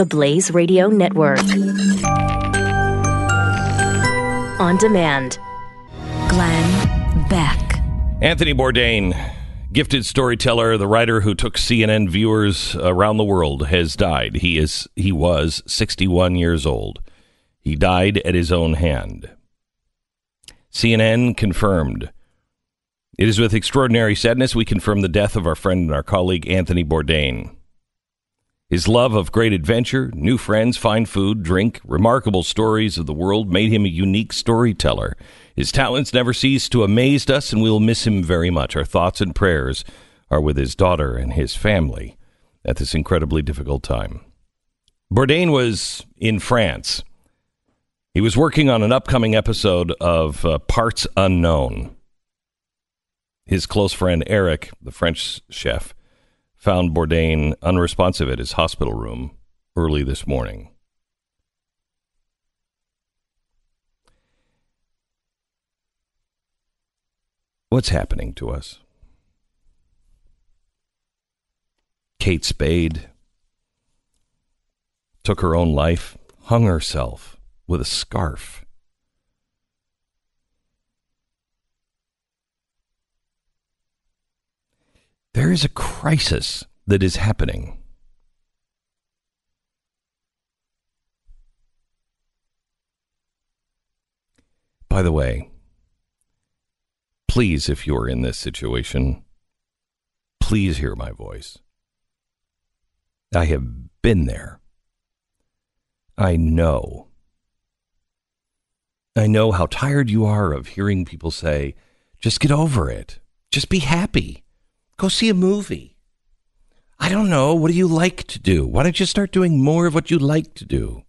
the Blaze Radio Network. On demand. Glenn Beck. Anthony Bourdain, gifted storyteller, the writer who took CNN viewers around the world, has died. He is he was 61 years old. He died at his own hand. CNN confirmed. It is with extraordinary sadness we confirm the death of our friend and our colleague Anthony Bourdain. His love of great adventure, new friends, fine food, drink, remarkable stories of the world made him a unique storyteller. His talents never ceased to amaze us, and we'll miss him very much. Our thoughts and prayers are with his daughter and his family at this incredibly difficult time. Bourdain was in France. He was working on an upcoming episode of uh, Parts Unknown. His close friend Eric, the French chef, found Bourdain unresponsive at his hospital room early this morning. What's happening to us? Kate Spade took her own life, hung herself with a scarf. There is a crisis that is happening. By the way, please, if you're in this situation, please hear my voice. I have been there. I know. I know how tired you are of hearing people say, just get over it. Just be happy. Go see a movie. I don't know. What do you like to do? Why don't you start doing more of what you like to do?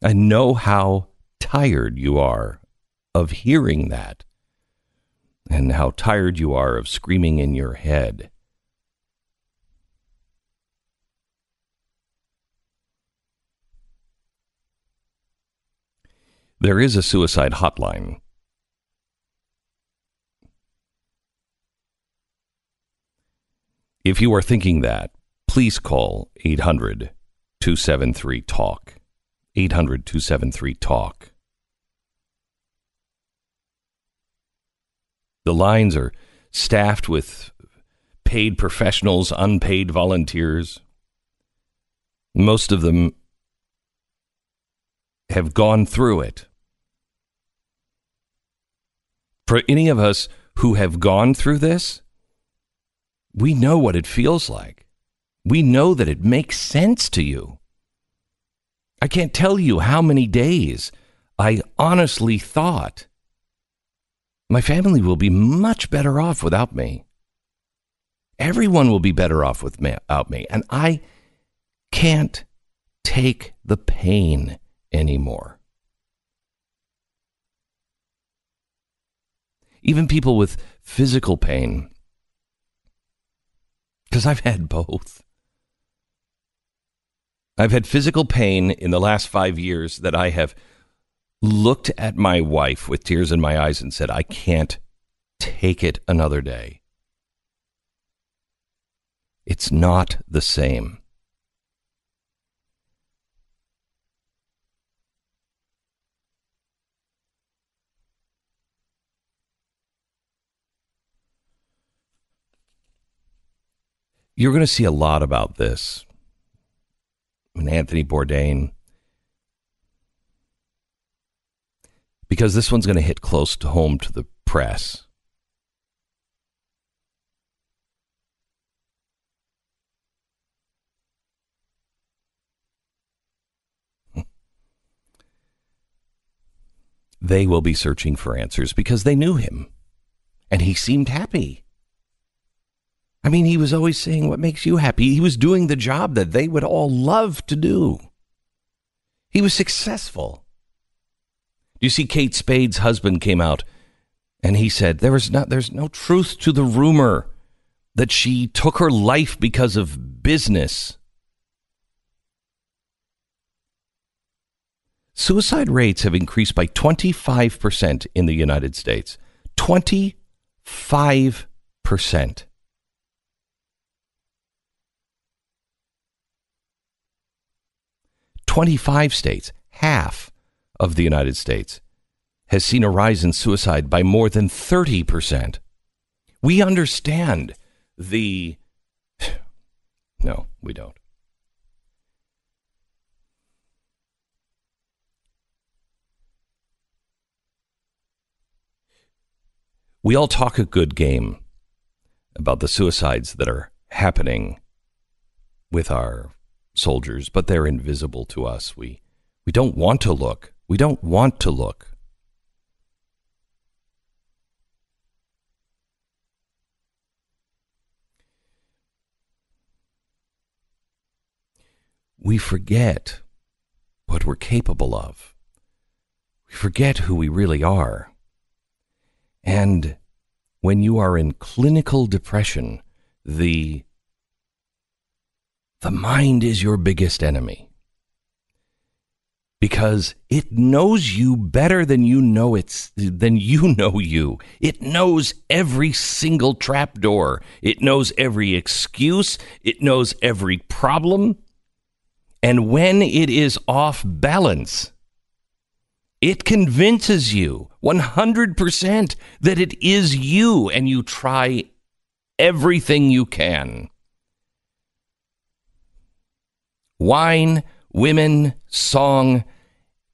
I know how tired you are of hearing that and how tired you are of screaming in your head. There is a suicide hotline If you are thinking that, please call 800 273 TALK. 800 273 TALK. The lines are staffed with paid professionals, unpaid volunteers. Most of them have gone through it. For any of us who have gone through this, we know what it feels like. We know that it makes sense to you. I can't tell you how many days I honestly thought my family will be much better off without me. Everyone will be better off without me. And I can't take the pain anymore. Even people with physical pain because I've had both. I've had physical pain in the last five years that I have looked at my wife with tears in my eyes and said, I can't take it another day. It's not the same. You're going to see a lot about this. And Anthony Bourdain. Because this one's going to hit close to home to the press. they will be searching for answers because they knew him. And he seemed happy. I mean, he was always saying, What makes you happy? He was doing the job that they would all love to do. He was successful. You see, Kate Spade's husband came out and he said, there is not, There's no truth to the rumor that she took her life because of business. Suicide rates have increased by 25% in the United States. 25%. 25 states, half of the United States, has seen a rise in suicide by more than 30%. We understand the. No, we don't. We all talk a good game about the suicides that are happening with our soldiers, but they're invisible to us. We we don't want to look. We don't want to look. We forget what we're capable of. We forget who we really are. And when you are in clinical depression, the the mind is your biggest enemy. Because it knows you better than you know it's than you know you. It knows every single trapdoor. It knows every excuse. It knows every problem. And when it is off balance, it convinces you 100% that it is you, and you try everything you can. Wine, women, song,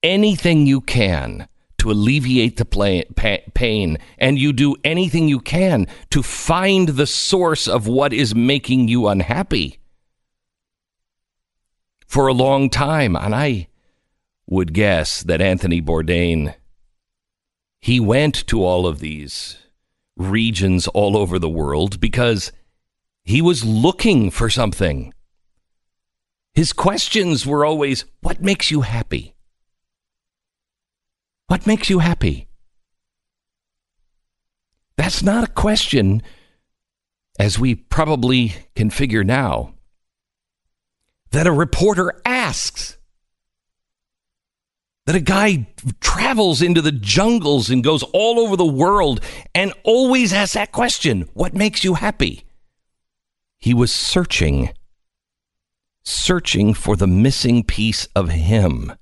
anything you can to alleviate the play, pa- pain, and you do anything you can to find the source of what is making you unhappy. For a long time, and I would guess that Anthony Bourdain he went to all of these regions all over the world because he was looking for something. His questions were always, What makes you happy? What makes you happy? That's not a question, as we probably can figure now, that a reporter asks that a guy travels into the jungles and goes all over the world and always asks that question What makes you happy? He was searching, searching for the missing piece of him.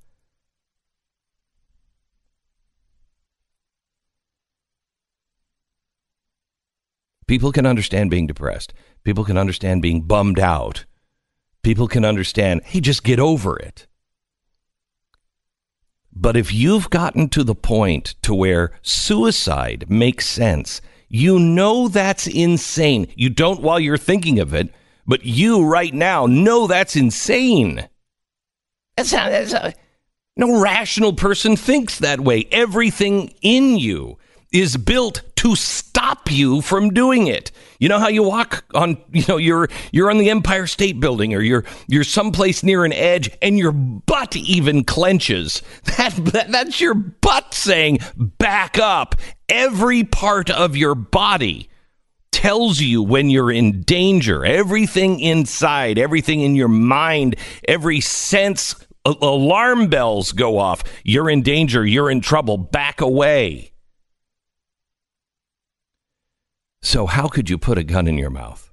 People can understand being depressed. People can understand being bummed out. People can understand, hey, just get over it. But if you've gotten to the point to where suicide makes sense, you know that's insane. You don't while you're thinking of it, but you right now know that's insane. That's, not, that's not, no rational person thinks that way. Everything in you is built to stop you from doing it. You know how you walk on, you know, you're you're on the Empire State Building or you're you're someplace near an edge and your butt even clenches. That, that that's your butt saying back up. Every part of your body tells you when you're in danger. Everything inside, everything in your mind, every sense alarm bells go off. You're in danger, you're in trouble. Back away. So, how could you put a gun in your mouth?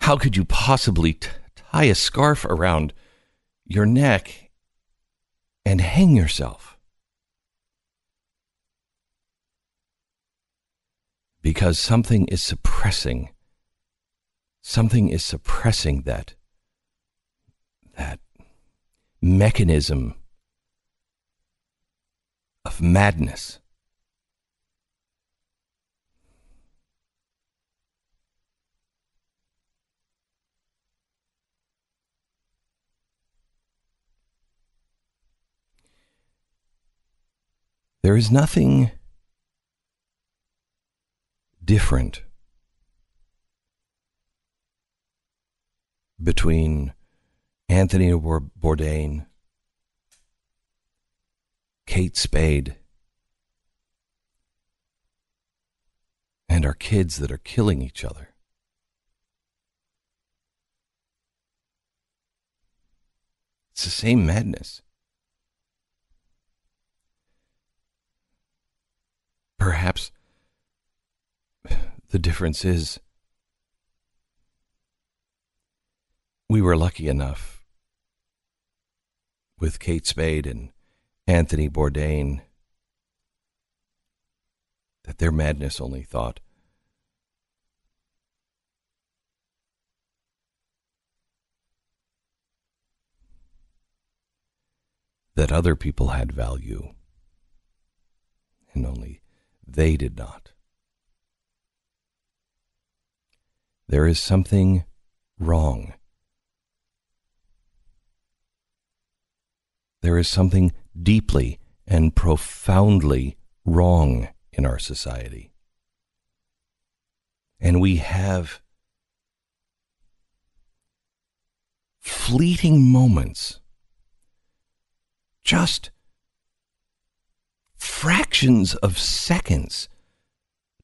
How could you possibly t- tie a scarf around your neck and hang yourself? Because something is suppressing, something is suppressing that, that mechanism of madness. There is nothing different between Anthony Bourdain, Kate Spade, and our kids that are killing each other. It's the same madness. Perhaps the difference is we were lucky enough with Kate Spade and Anthony Bourdain that their madness only thought that other people had value, and only they did not. There is something wrong. There is something deeply and profoundly wrong in our society. And we have fleeting moments just fractions of seconds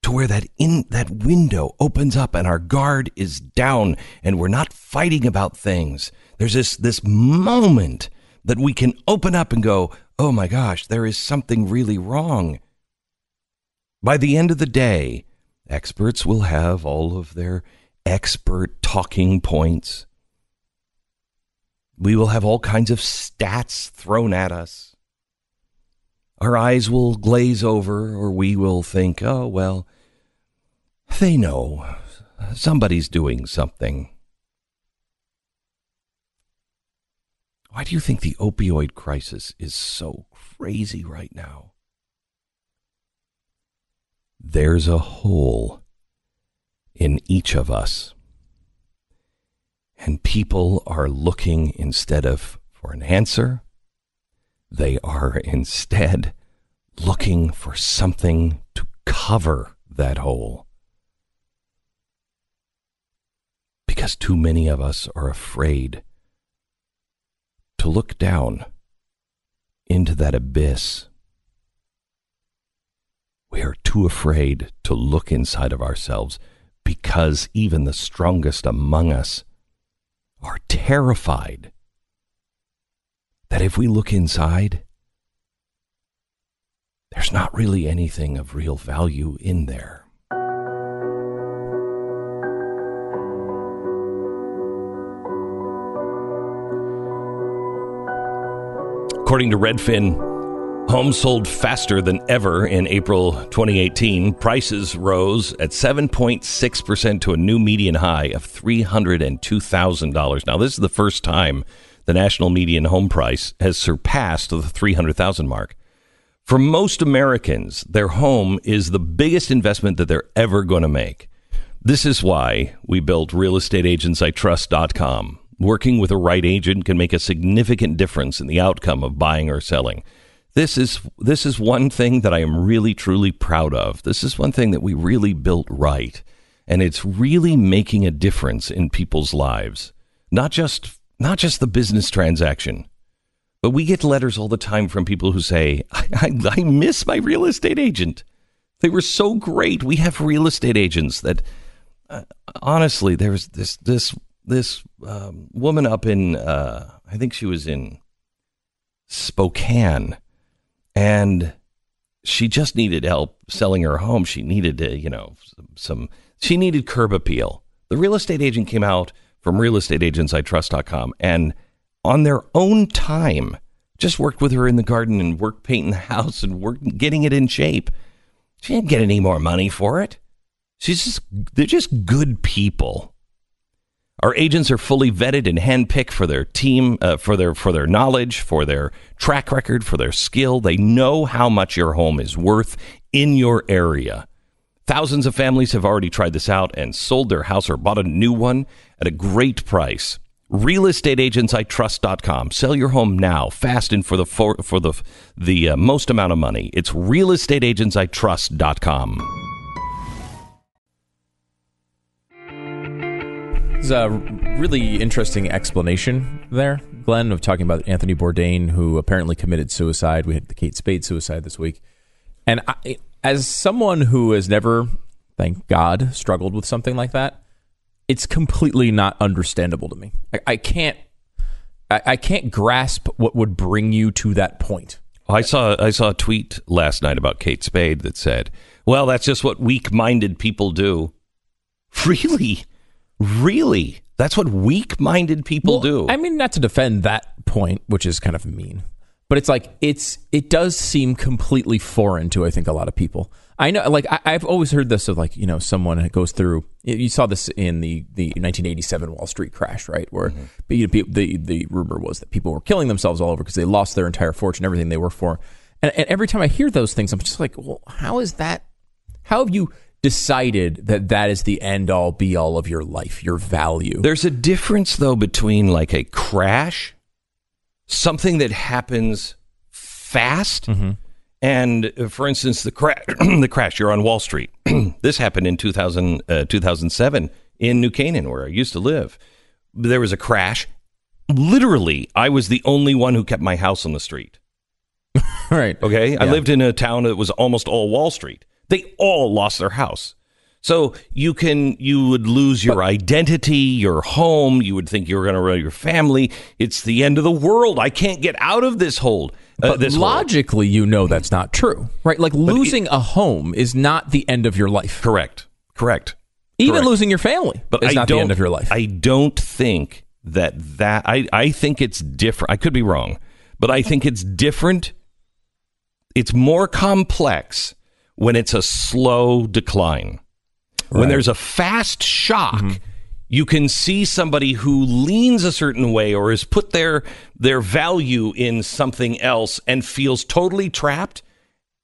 to where that in that window opens up and our guard is down and we're not fighting about things. There's this this moment that we can open up and go oh my gosh there is something really wrong. By the end of the day experts will have all of their expert talking points. We will have all kinds of stats thrown at us. Our eyes will glaze over, or we will think, oh, well, they know. Somebody's doing something. Why do you think the opioid crisis is so crazy right now? There's a hole in each of us and people are looking instead of for an answer, they are instead looking for something to cover that hole. Because too many of us are afraid to look down into that abyss. We are too afraid to look inside of ourselves because even the strongest among us are terrified that if we look inside, there's not really anything of real value in there. According to Redfin, Homes sold faster than ever in April 2018. Prices rose at 7.6% to a new median high of $302,000. Now, this is the first time the national median home price has surpassed the 300,000 mark. For most Americans, their home is the biggest investment that they're ever going to make. This is why we built realestateagentsitrust.com. Working with a right agent can make a significant difference in the outcome of buying or selling. This is this is one thing that I am really truly proud of. This is one thing that we really built right, and it's really making a difference in people's lives. Not just not just the business transaction, but we get letters all the time from people who say, "I, I, I miss my real estate agent. They were so great. We have real estate agents that." Uh, honestly, there was this this this um, woman up in uh, I think she was in Spokane and she just needed help selling her home. She needed to, you know, some, some she needed curb appeal. The real estate agent came out from realestateagentsitrust.com and on their own time just worked with her in the garden and worked painting the house and worked getting it in shape. She didn't get any more money for it. She's just they're just good people. Our agents are fully vetted and handpicked for their team, uh, for their for their knowledge, for their track record, for their skill. They know how much your home is worth in your area. Thousands of families have already tried this out and sold their house or bought a new one at a great price. RealestateAgentsITrust.com. Sell your home now, fast and for the for, for the the uh, most amount of money. It's RealestateAgentsITrust.com. There's a really interesting explanation there, Glenn, of talking about Anthony Bourdain, who apparently committed suicide. We had the Kate Spade suicide this week. And I, as someone who has never, thank God, struggled with something like that, it's completely not understandable to me. I, I can't, I, I can't grasp what would bring you to that point. I saw I saw a tweet last night about Kate Spade that said, "Well, that's just what weak-minded people do." Really? Really? That's what weak-minded people Well, do. I mean, not to defend that point, which is kind of mean, but it's like it's it does seem completely foreign to I think a lot of people. I know, like I, I've always heard this of like you know someone goes through. You saw this in the the 1987 Wall Street crash, right? Where mm-hmm. the, the the rumor was that people were killing themselves all over because they lost their entire fortune, everything they worked for. And, and every time I hear those things, I'm just like, well, how is that? How have you decided that that is the end all be all of your life, your value? There's a difference, though, between like a crash, something that happens fast, and uh, for instance, the, cra- the crash. You're on Wall Street. this happened in 2000, uh, 2007 in New Canaan, where I used to live. There was a crash. Literally, I was the only one who kept my house on the street. right. Okay. I lived in a town that was almost all Wall Street. They all lost their house. So you can you would lose your identity, your home. You would think you were going to ruin your family. It's the end of the world. I can't get out of this hold. Uh, But this logically, you know that's not true, right? Like losing a home is not the end of your life. Correct. Correct. Even Correct. losing your family But is I don't, the end of your life. I don't think that that I I think it's different. I could be wrong, but I think it's different. It's more complex when it's a slow decline. When there's a fast shock, you can see somebody who leans a certain way or has put their their value in something else and feels totally trapped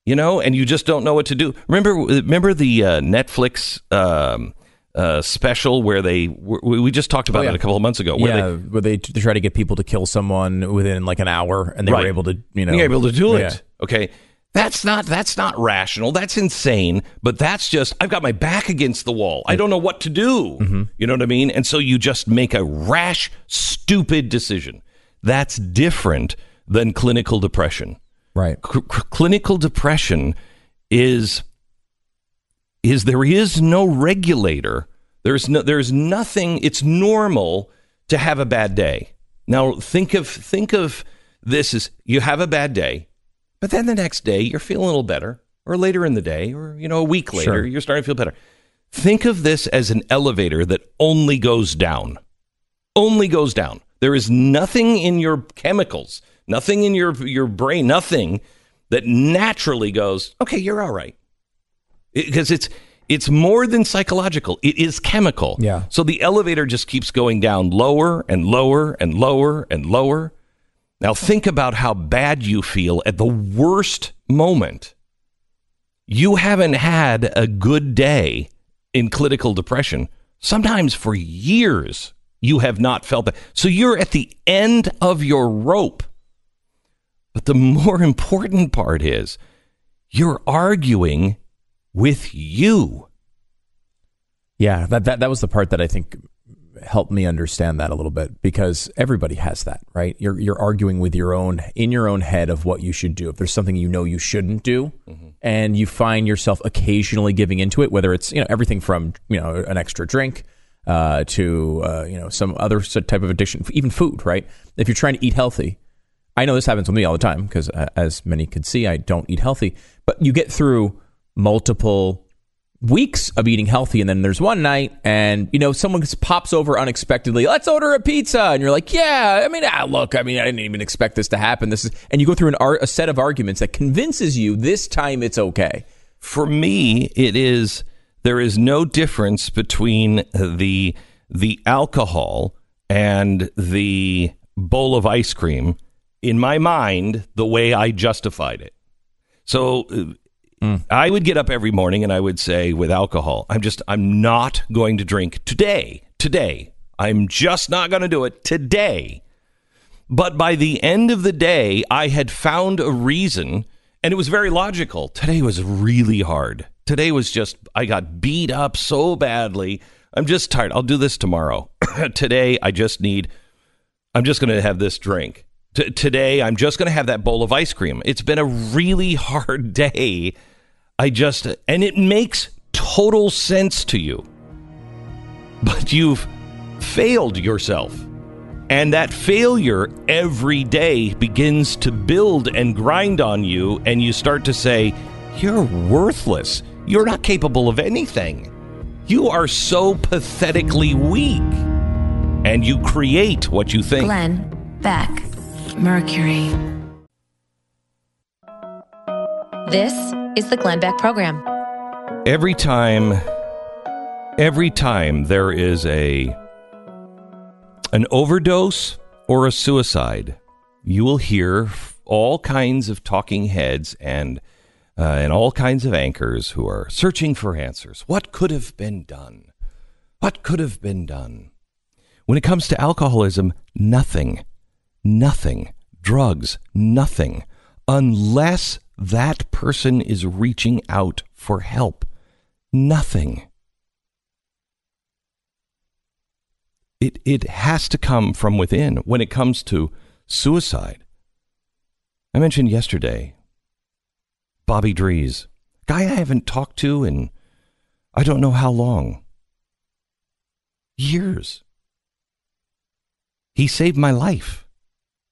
you know, and you just don't know what to do. Remember, remember the uh, Netflix um, uh, special where they we, just talked about Oh, yeah. it a couple of months ago. Where yeah, they, where they, they try to get people to kill someone within like an hour, and they Right. were able to, you know, you're able to do Yeah. it. Okay, that's not that's not rational. That's insane. But that's just I've got my back against the wall. I don't know what to do. Mm-hmm. You know what I mean? And so you just make a rash, stupid decision. That's different than clinical depression. right? cl- clinical depression is is there is no regulator there's no there's nothing it's normal to have a bad day now think of think of this as you have a bad day but then the next day you're feeling a little better or later in the day or you know a week later Sure. you're starting to feel better think of this as an elevator that only goes down only goes down. There is nothing in your chemicals, nothing in your your brain, nothing that naturally goes, okay, you're all right. Because it's it's more than psychological. It is chemical. Yeah. So the elevator just keeps going down lower and lower and lower and lower. Now think about how bad you feel at the worst moment. You haven't had a good day in clinical depression. Sometimes for years you have not felt that. So you're at the end of your rope. But the more important part is you're arguing with you. Yeah, that, that that was the part that I think helped me understand that a little bit because everybody has that, right? You're you're arguing with your own in your own head of what you should do. If there's something you know you shouldn't do, and you find yourself occasionally giving into it, whether it's you know everything from you know an extra drink uh, to uh, you know some other type of addiction, even food, right? If you're trying to eat healthy, I know this happens with me all the time because, uh, as many could see, I don't eat healthy. But you get through multiple weeks of eating healthy, and then there's one night, and you know, someone pops over unexpectedly. Let's order a pizza, and you're like, "Yeah, I mean, ah, look, I mean, I didn't even expect this to happen. This is," and you go through an a set of arguments that convinces you this time it's okay. For me, it is there is no difference between the the alcohol and the bowl of ice cream in my mind the way I justified it. So uh, I would get up every morning and I would say with alcohol, I'm just I'm not going to drink today. Today. I'm just not going to do it today. But by the end of the day, I had found a reason, and it was very logical. Today was really hard. Today was just, I got beat up so badly. I'm just tired. I'll do this tomorrow. Today, I just need, I'm just going to have this drink. T- today, I'm just going to have that bowl of ice cream. It's been a really hard day. I just, and it makes total sense to you. But you've failed yourself. And that failure every day begins to build and grind on you, and you start to say, You're worthless. You're not capable of anything. You are so pathetically weak. and you create what you think. Glenn Beck, Mercury. This is the Glenn Beck Program. Every time, every time there is a an overdose or a suicide, you will hear all kinds of talking heads and uh, and all kinds of anchors who are searching for answers. What could have been done? What could have been done? When it comes to alcoholism, nothing, nothing, drugs, nothing, unless that person is reaching out for help. Nothing. It, it has to come from within when it comes to suicide. I mentioned yesterday Bobby Drees, guy I haven't talked to in I don't know how long. Years. He saved my life.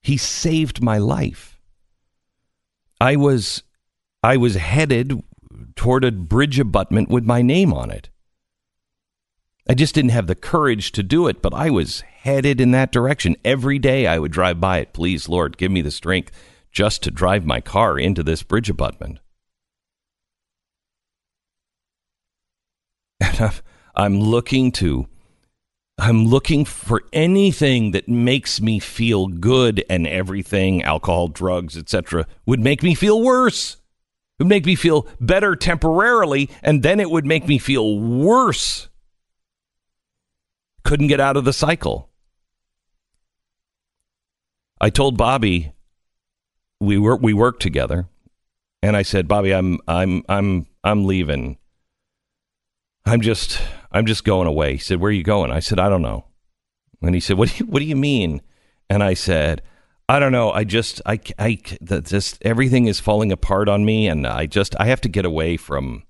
He saved my life. I was I was headed toward a bridge abutment with my name on it. I just didn't have the courage to do it, but I was headed in that direction. Every day I would drive by it. Please, Lord, give me the strength just to drive my car into this bridge abutment. And I'm looking to I'm looking for anything that makes me feel good and everything alcohol, drugs, etc. would make me feel worse. It would make me feel better temporarily and then it would make me feel worse. Couldn't get out of the cycle. I told Bobby we work we worked together and I said, "Bobby, I'm I'm I'm I'm leaving. I'm just I'm just going away. He said, Where are you going? I said, I don't know. And he said, What do you, what do you mean? And I said, I don't know. I just, I, I, just, everything is falling apart on me. And I just, I have to get away from,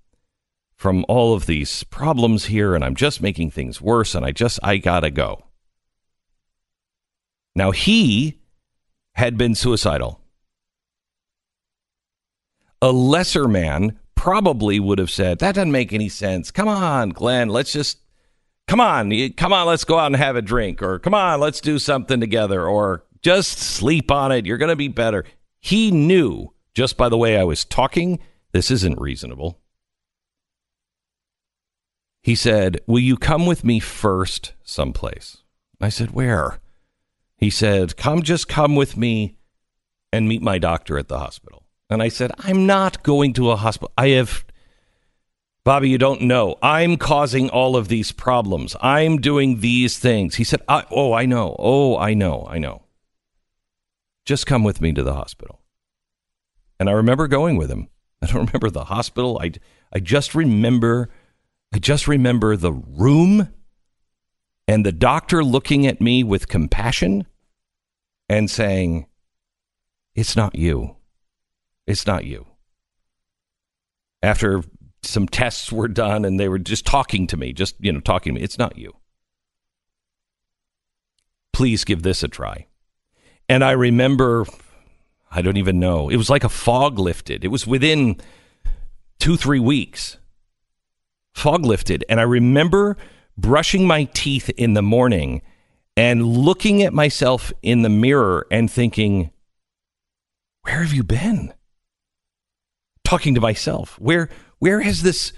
from all of these problems here. And I'm just making things worse. And I just, I gotta go. Now he had been suicidal. A lesser man probably would have said, That doesn't make any sense. Come on, Glenn, let's just, come on, come on, let's go out and have a drink, or come on, let's do something together, or just sleep on it. You're going to be better. He knew just by the way I was talking, this isn't reasonable. He said, Will you come with me first someplace? I said, Where? He said, Come, just come with me and meet my doctor at the hospital. And I said, I'm not going to a hospital. I have, Bobby, you don't know. I'm causing all of these problems. I'm doing these things. He said, I, Oh, I know. Oh, I know. I know. Just come with me to the hospital. And I remember going with him. I don't remember the hospital. I, I just remember, I just remember the room and the doctor looking at me with compassion and saying, It's not you. It's not you. After some tests were done and they were just talking to me, just, you know, talking to me, it's not you. Please give this a try. And I remember, I don't even know, it was like a fog lifted. It was within two, three weeks. Fog lifted. And I remember brushing my teeth in the morning and looking at myself in the mirror and thinking, where have you been? Talking to myself. Where where has this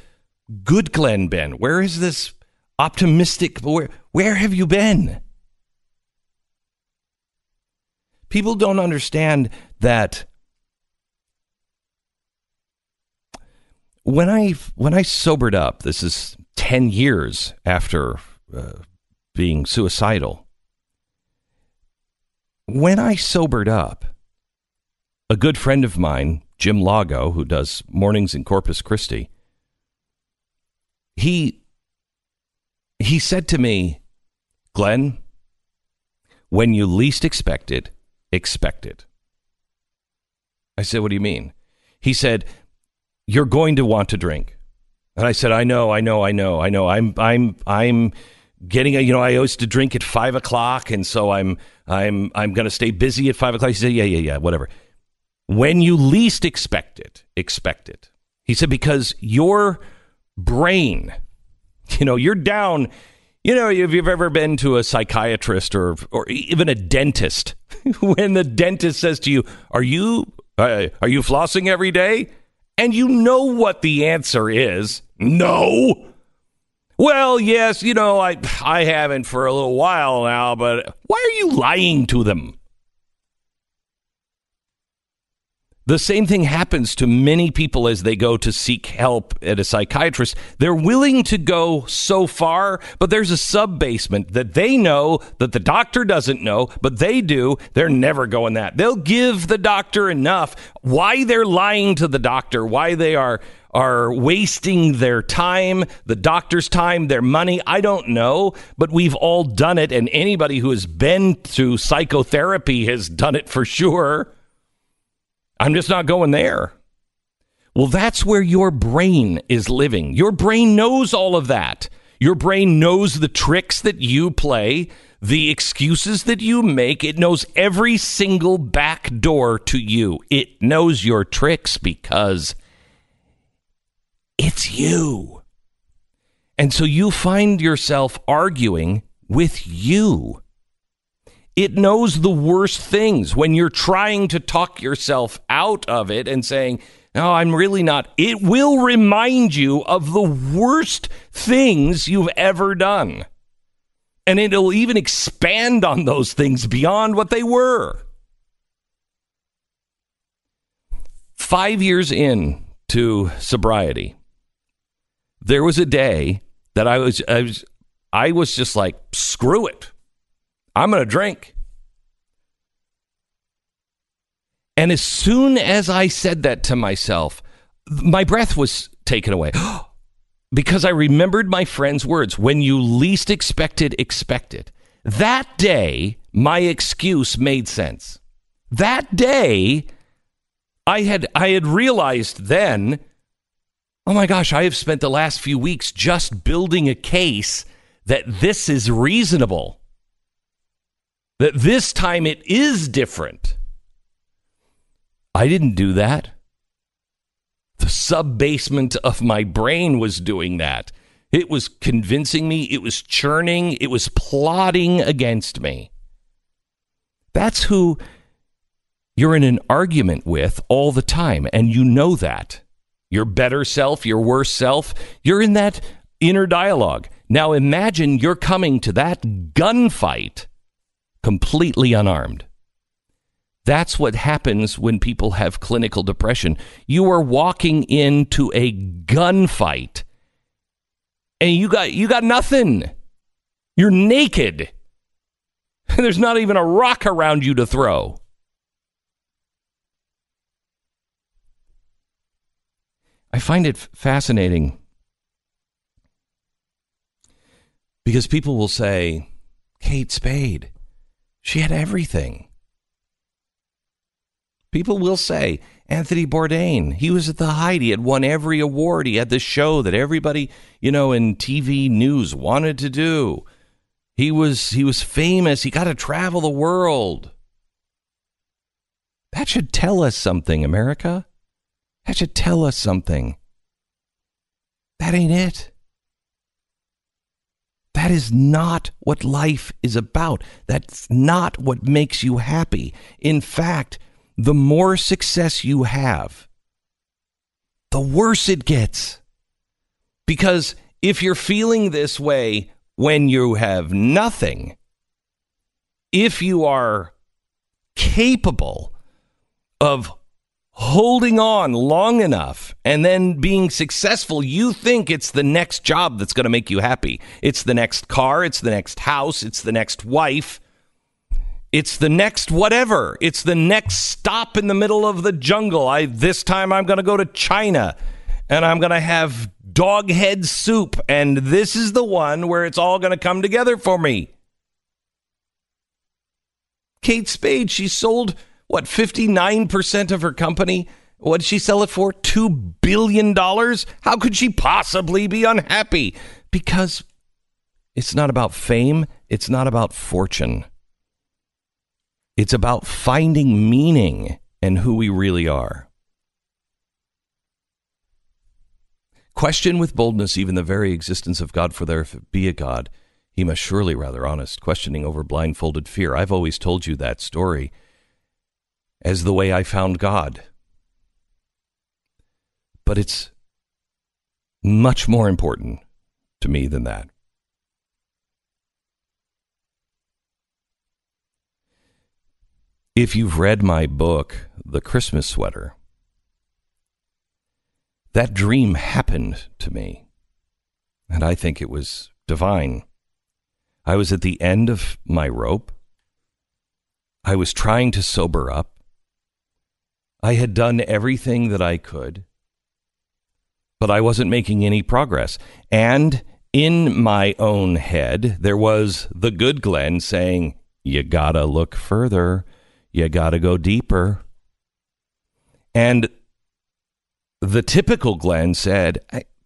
good Glenn been? Where is this optimistic? Where where have you been? People don't understand that when I when I sobered up, this is ten years after uh, being suicidal. When I sobered up, a good friend of mine Jim Lago, who does mornings in Corpus Christi, he he said to me, Glenn, when you least expect it, expect it. I said, What do you mean? He said, You're going to want to drink. And I said, I know, I know, I know, I know. I'm I'm I'm getting a you know, I used to drink at five o'clock and so I'm I'm I'm gonna stay busy at five o'clock. He said, Yeah, yeah, yeah, whatever when you least expect it, expect it. He said, because your brain, you know, you're down You know, if you've ever been to a psychiatrist or or even a dentist, when the dentist says to you, "Are you uh, are you flossing every day?" and you know what the answer is, no. Well, yes, you know, I I haven't for a little while now, but why are you lying to them? The same thing happens to many people as they go to seek help at a psychiatrist. They're willing to go so far, but there's a sub basement that they know that the doctor doesn't know, but they do. They're never going that. They'll give the doctor enough. Why they're lying to the doctor, why they are are wasting their time, the doctor's time, their money. I don't know, but we've all done it. And anybody who has been to psychotherapy has done it for sure. I'm just not going there. Well, that's where your brain is living. Your brain knows all of that. Your brain knows the tricks that you play, the excuses that you make. It knows every single back door to you. It knows your tricks because it's you. And so you find yourself arguing with you. It knows the worst things when you're trying to talk yourself out of it and saying, no, I'm really not. It will remind you of the worst things you've ever done. And it'll even expand on those things beyond what they were. Five years in to sobriety, there was a day that I was, I was, I was just like, screw it. I'm going to drink. And as soon as I said that to myself, my breath was taken away because I remembered my friend's words when you least expected, expected. That day, my excuse made sense. That day, I had I had realized then, oh my gosh, I have spent the last few weeks just building a case that this is reasonable that this time it is different. I didn't do that. The sub basement of my brain was doing that. It was convincing me, it was churning, it was plotting against me. That's who you're in an argument with all the time, and you know that. Your better self, your worse self, you're in that inner dialogue. Now imagine you're coming to that gunfight completely unarmed. That's what happens when people have clinical depression. You are walking into a gunfight and you got you got nothing. You're naked. There's not even a rock around you to throw. I find it fascinating because people will say, Kate Spade, she had everything. People will say, Anthony Bourdain, he was at the height. He had won every award. He had the show that everybody, you know, in TV news wanted to do. He was he was famous. He got to travel the world. That should tell us something, America. That should tell us something. That ain't it. That is not what life is about. That's not what makes you happy. In fact, the more success you have, the worse it gets. Because if you're feeling this way when you have nothing, if you are capable of holding on long enough and then being successful, you think it's the next job that's going to make you happy. It's the next car, it's the next house, it's the next wife, it's the next whatever. It's the next stop in the middle of the jungle. I this time I'm going to go to China and I'm going to have dog head soup and this is the one where it's all going to come together for me. Kate Spade, she sold what 59% of her company? What did she sell it for? 2 billion dollars? How could she possibly be unhappy? Because it's not about fame. It's not about fortune. It's about finding meaning and who we really are. Question with boldness even the very existence of god for there be a god He must surely rather honest, questioning over blindfolded fear. I've always told you that story as the way I found God. But it's much more important to me than that. If you've read my book, The Christmas Sweater, that dream happened to me, and I think it was divine. I was at the end of my rope. I was trying to sober up. I had done everything that I could, but I wasn't making any progress. And in my own head, there was the good Glenn saying, You gotta look further. You gotta go deeper. And the typical Glenn said,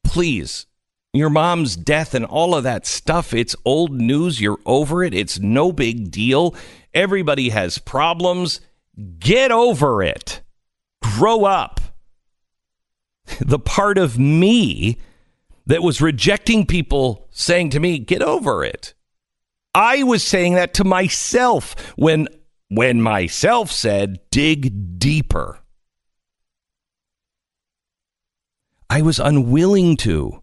Please, your mom's death and all of that stuff, it's old news. You're over it. It's no big deal. Everybody has problems. Get over it. Grow up. The part of me that was rejecting people saying to me, Get over it. I was saying that to myself when when myself said, dig deeper. I was unwilling to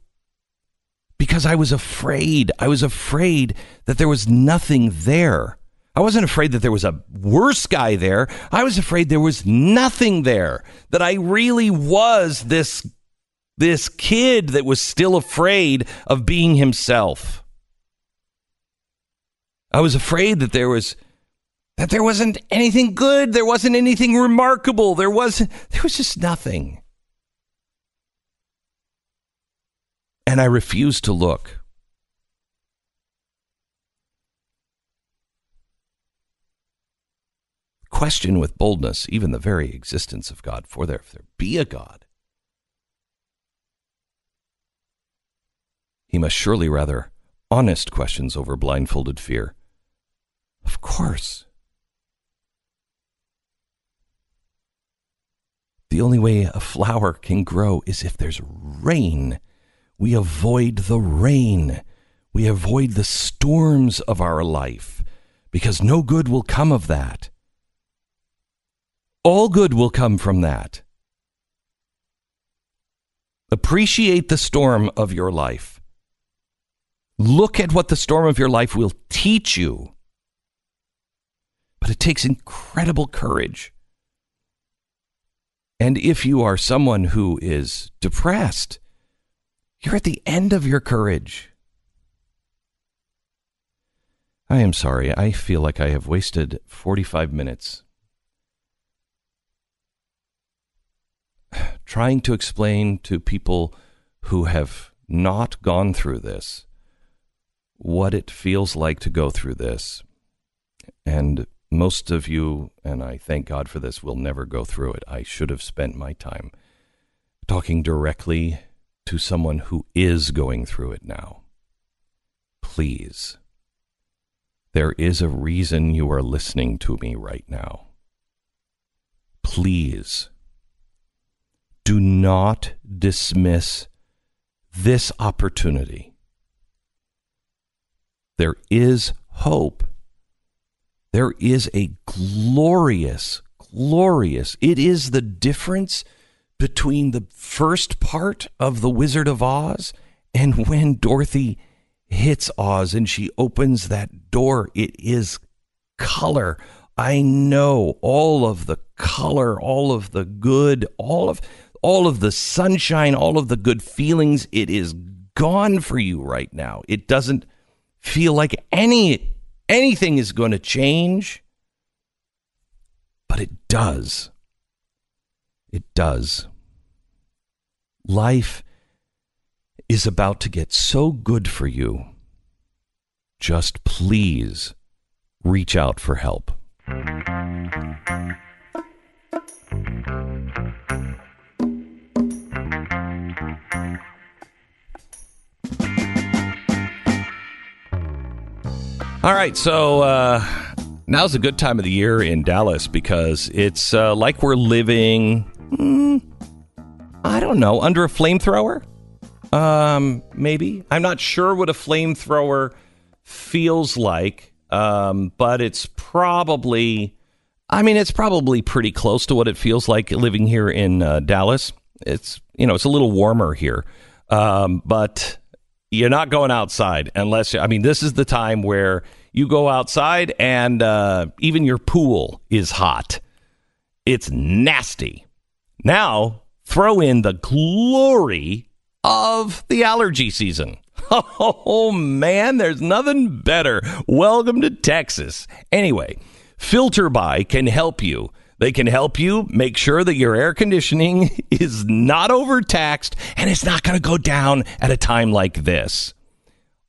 because I was afraid. I was afraid that there was nothing there. I wasn't afraid that there was a worse guy there. I was afraid there was nothing there. That I really was this this kid that was still afraid of being himself. I was afraid that there was that there wasn't anything good, there wasn't anything remarkable, there was there was just nothing. And I refused to look. Question with boldness even the very existence of God, for there, if there be a God, he must surely rather honest questions over blindfolded fear. Of course. The only way a flower can grow is if there's rain. We avoid the rain. We avoid the storms of our life because no good will come of that. All good will come from that. Appreciate the storm of your life. Look at what the storm of your life will teach you. But it takes incredible courage and if you are someone who is depressed, you're at the end of your courage. I am sorry. I feel like I have wasted 45 minutes trying to explain to people who have not gone through this what it feels like to go through this. And most of you, and I thank God for this, will never go through it. I should have spent my time talking directly to someone who is going through it now. Please. There is a reason you are listening to me right now. Please do not dismiss this opportunity. There is hope there is a glorious, glorious, it is the difference between the first part of The Wizard of Oz and when Dorothy hits Oz and she opens that door. It is color. I know all of the color, all of the good, all of all of the sunshine, all of the good feelings. It is gone for you right now. It doesn't feel like any anything is going to change. But it does. It does. Life is about to get so good for you. Just please reach out for help. All right, so uh, now's a good time of the year in Dallas because it's uh, like we're living, mm, I don't know, under a flamethrower. Um, maybe I'm not sure what a flamethrower feels like, um, but it's probably, I mean, it's probably pretty close to what it feels like living here in uh, Dallas. It's, you know, it's a little warmer here, um, but you're not going outside unless, I mean, this is the time where you go outside and uh, even your pool is hot. It's nasty. Now, throw in the glory of the allergy season. Oh man, there's nothing better. Welcome to Texas. Anyway, FilterBuy can help you. They can help you make sure that your air conditioning is not overtaxed and it's not going to go down at a time like this.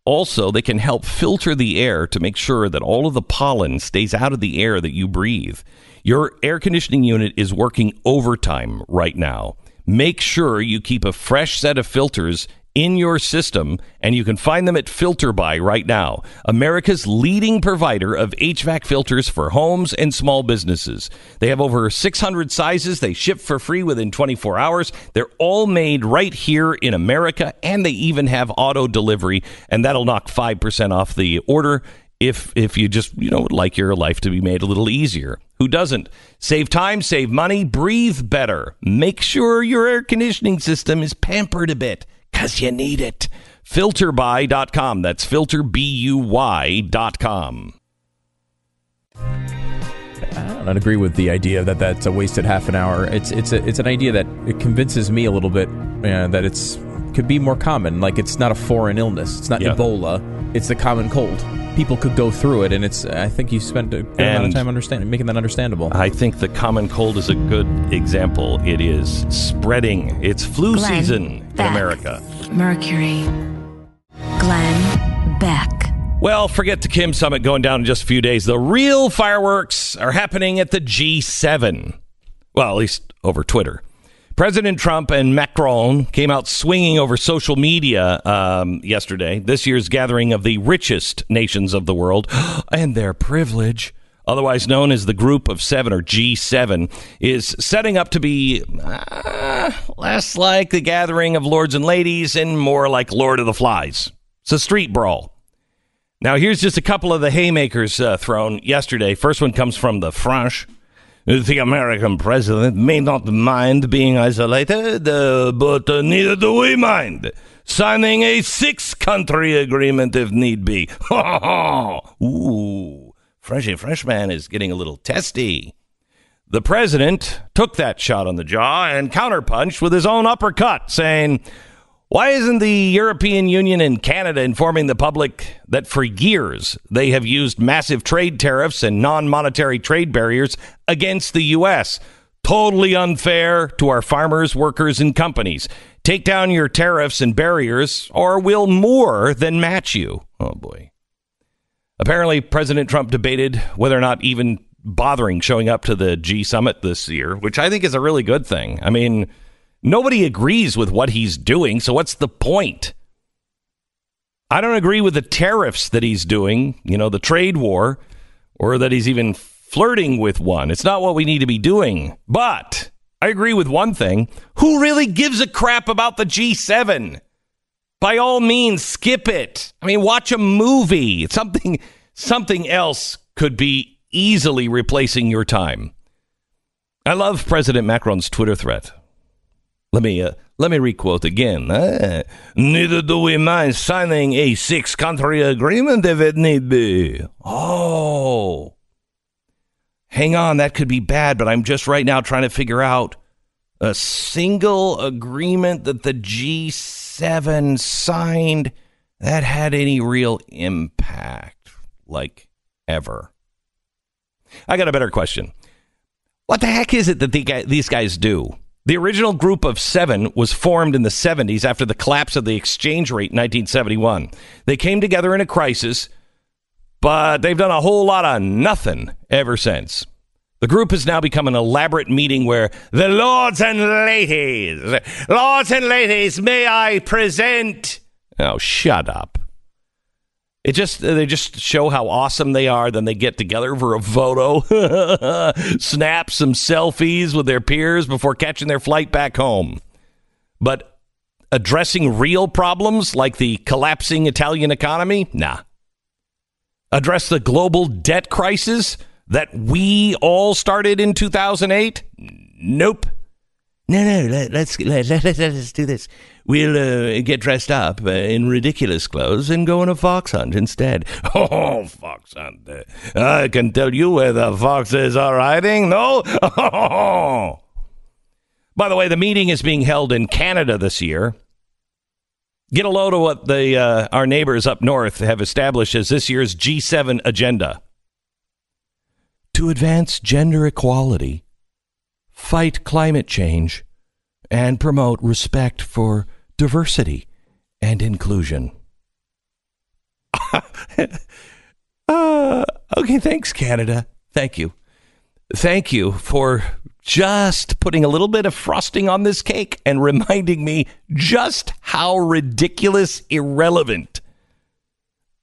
Also, they can help filter the air to make sure that all of the pollen stays out of the air that you breathe. Your air conditioning unit is working overtime right now. Make sure you keep a fresh set of filters in your system, and you can find them at FilterBuy right now, America's leading provider of HVAC filters for homes and small businesses. They have over 600 sizes. They ship for free within 24 hours. They're all made right here in America, and they even have auto delivery, and that'll knock 5% off the order if if you just you know like your life to be made a little easier who doesn't save time save money breathe better make sure your air conditioning system is pampered a bit because you need it. Filterbuy.com. That's filterbuy.com. I don't agree with the idea that that's a wasted half an hour. It's it's a, it's an idea that it convinces me a little bit uh, that it's could be more common. Like it's not a foreign illness. It's not yeah. Ebola. It's the common cold. People could go through it, and it's. I think you spent a good amount of time understanding, making that understandable. I think the common cold is a good example. It is spreading. It's flu Glenn season Beck. in America. Mercury. Glenn Beck. Well, forget the Kim Summit going down in just a few days. The real fireworks are happening at the G7. Well, at least over Twitter. President Trump and Macron came out swinging over social media um, yesterday. This year's gathering of the richest nations of the world and their privilege, otherwise known as the Group of Seven or G7, is setting up to be uh, less like the gathering of lords and ladies and more like Lord of the Flies. It's a street brawl. Now, here's just a couple of the haymakers uh, thrown yesterday. First one comes from the French the American president may not mind being isolated, uh, but uh, neither do we mind signing a six country agreement if need be. Ooh, Freshy Freshman is getting a little testy. The president took that shot on the jaw and counterpunched with his own uppercut, saying, why isn't the European Union and Canada informing the public that for years they have used massive trade tariffs and non monetary trade barriers against the U.S.? Totally unfair to our farmers, workers, and companies. Take down your tariffs and barriers, or we'll more than match you. Oh, boy. Apparently, President Trump debated whether or not even bothering showing up to the G summit this year, which I think is a really good thing. I mean, Nobody agrees with what he's doing, so what's the point? I don't agree with the tariffs that he's doing, you know, the trade war, or that he's even flirting with one. It's not what we need to be doing. But I agree with one thing. Who really gives a crap about the G7? By all means, skip it. I mean, watch a movie. Something something else could be easily replacing your time. I love President Macron's Twitter thread. Let me uh, let me requote again. Uh, Neither do we mind signing a six-country agreement if it need be. Oh, hang on, that could be bad. But I'm just right now trying to figure out a single agreement that the G7 signed that had any real impact, like ever. I got a better question. What the heck is it that the, these guys do? The original group of seven was formed in the 70s after the collapse of the exchange rate in 1971. They came together in a crisis, but they've done a whole lot of nothing ever since. The group has now become an elaborate meeting where the lords and ladies, lords and ladies, may I present. Oh, shut up. It just they just show how awesome they are. Then they get together for a photo, snap some selfies with their peers before catching their flight back home. But addressing real problems like the collapsing Italian economy, nah. Address the global debt crisis that we all started in 2008? Nope. No, no, let, us let, let, let, us do this. We'll uh, get dressed up uh, in ridiculous clothes and go on a fox hunt instead. Oh, fox hunt. I can tell you where the foxes are hiding. No? By the way, the meeting is being held in Canada this year. Get a load of what the uh, our neighbors up north have established as this year's G7 agenda. To advance gender equality fight climate change, and promote respect for diversity and inclusion. uh, okay, thanks, Canada. Thank you. Thank you for just putting a little bit of frosting on this cake and reminding me just how ridiculous irrelevant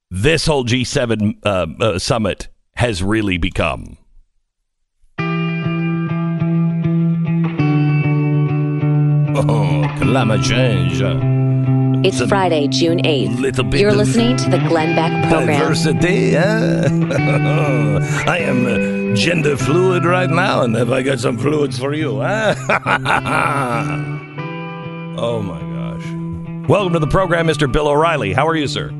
this whole G7 uh, uh, summit has really become. Oh, climate change. It's Friday, June 8th. Little bit You're listening to the Glenn Beck program. Diversity, I am uh, gender fluid right now, and have I got some fluids for you? oh my gosh. Welcome to the program, Mr. Bill O'Reilly. How are you, sir?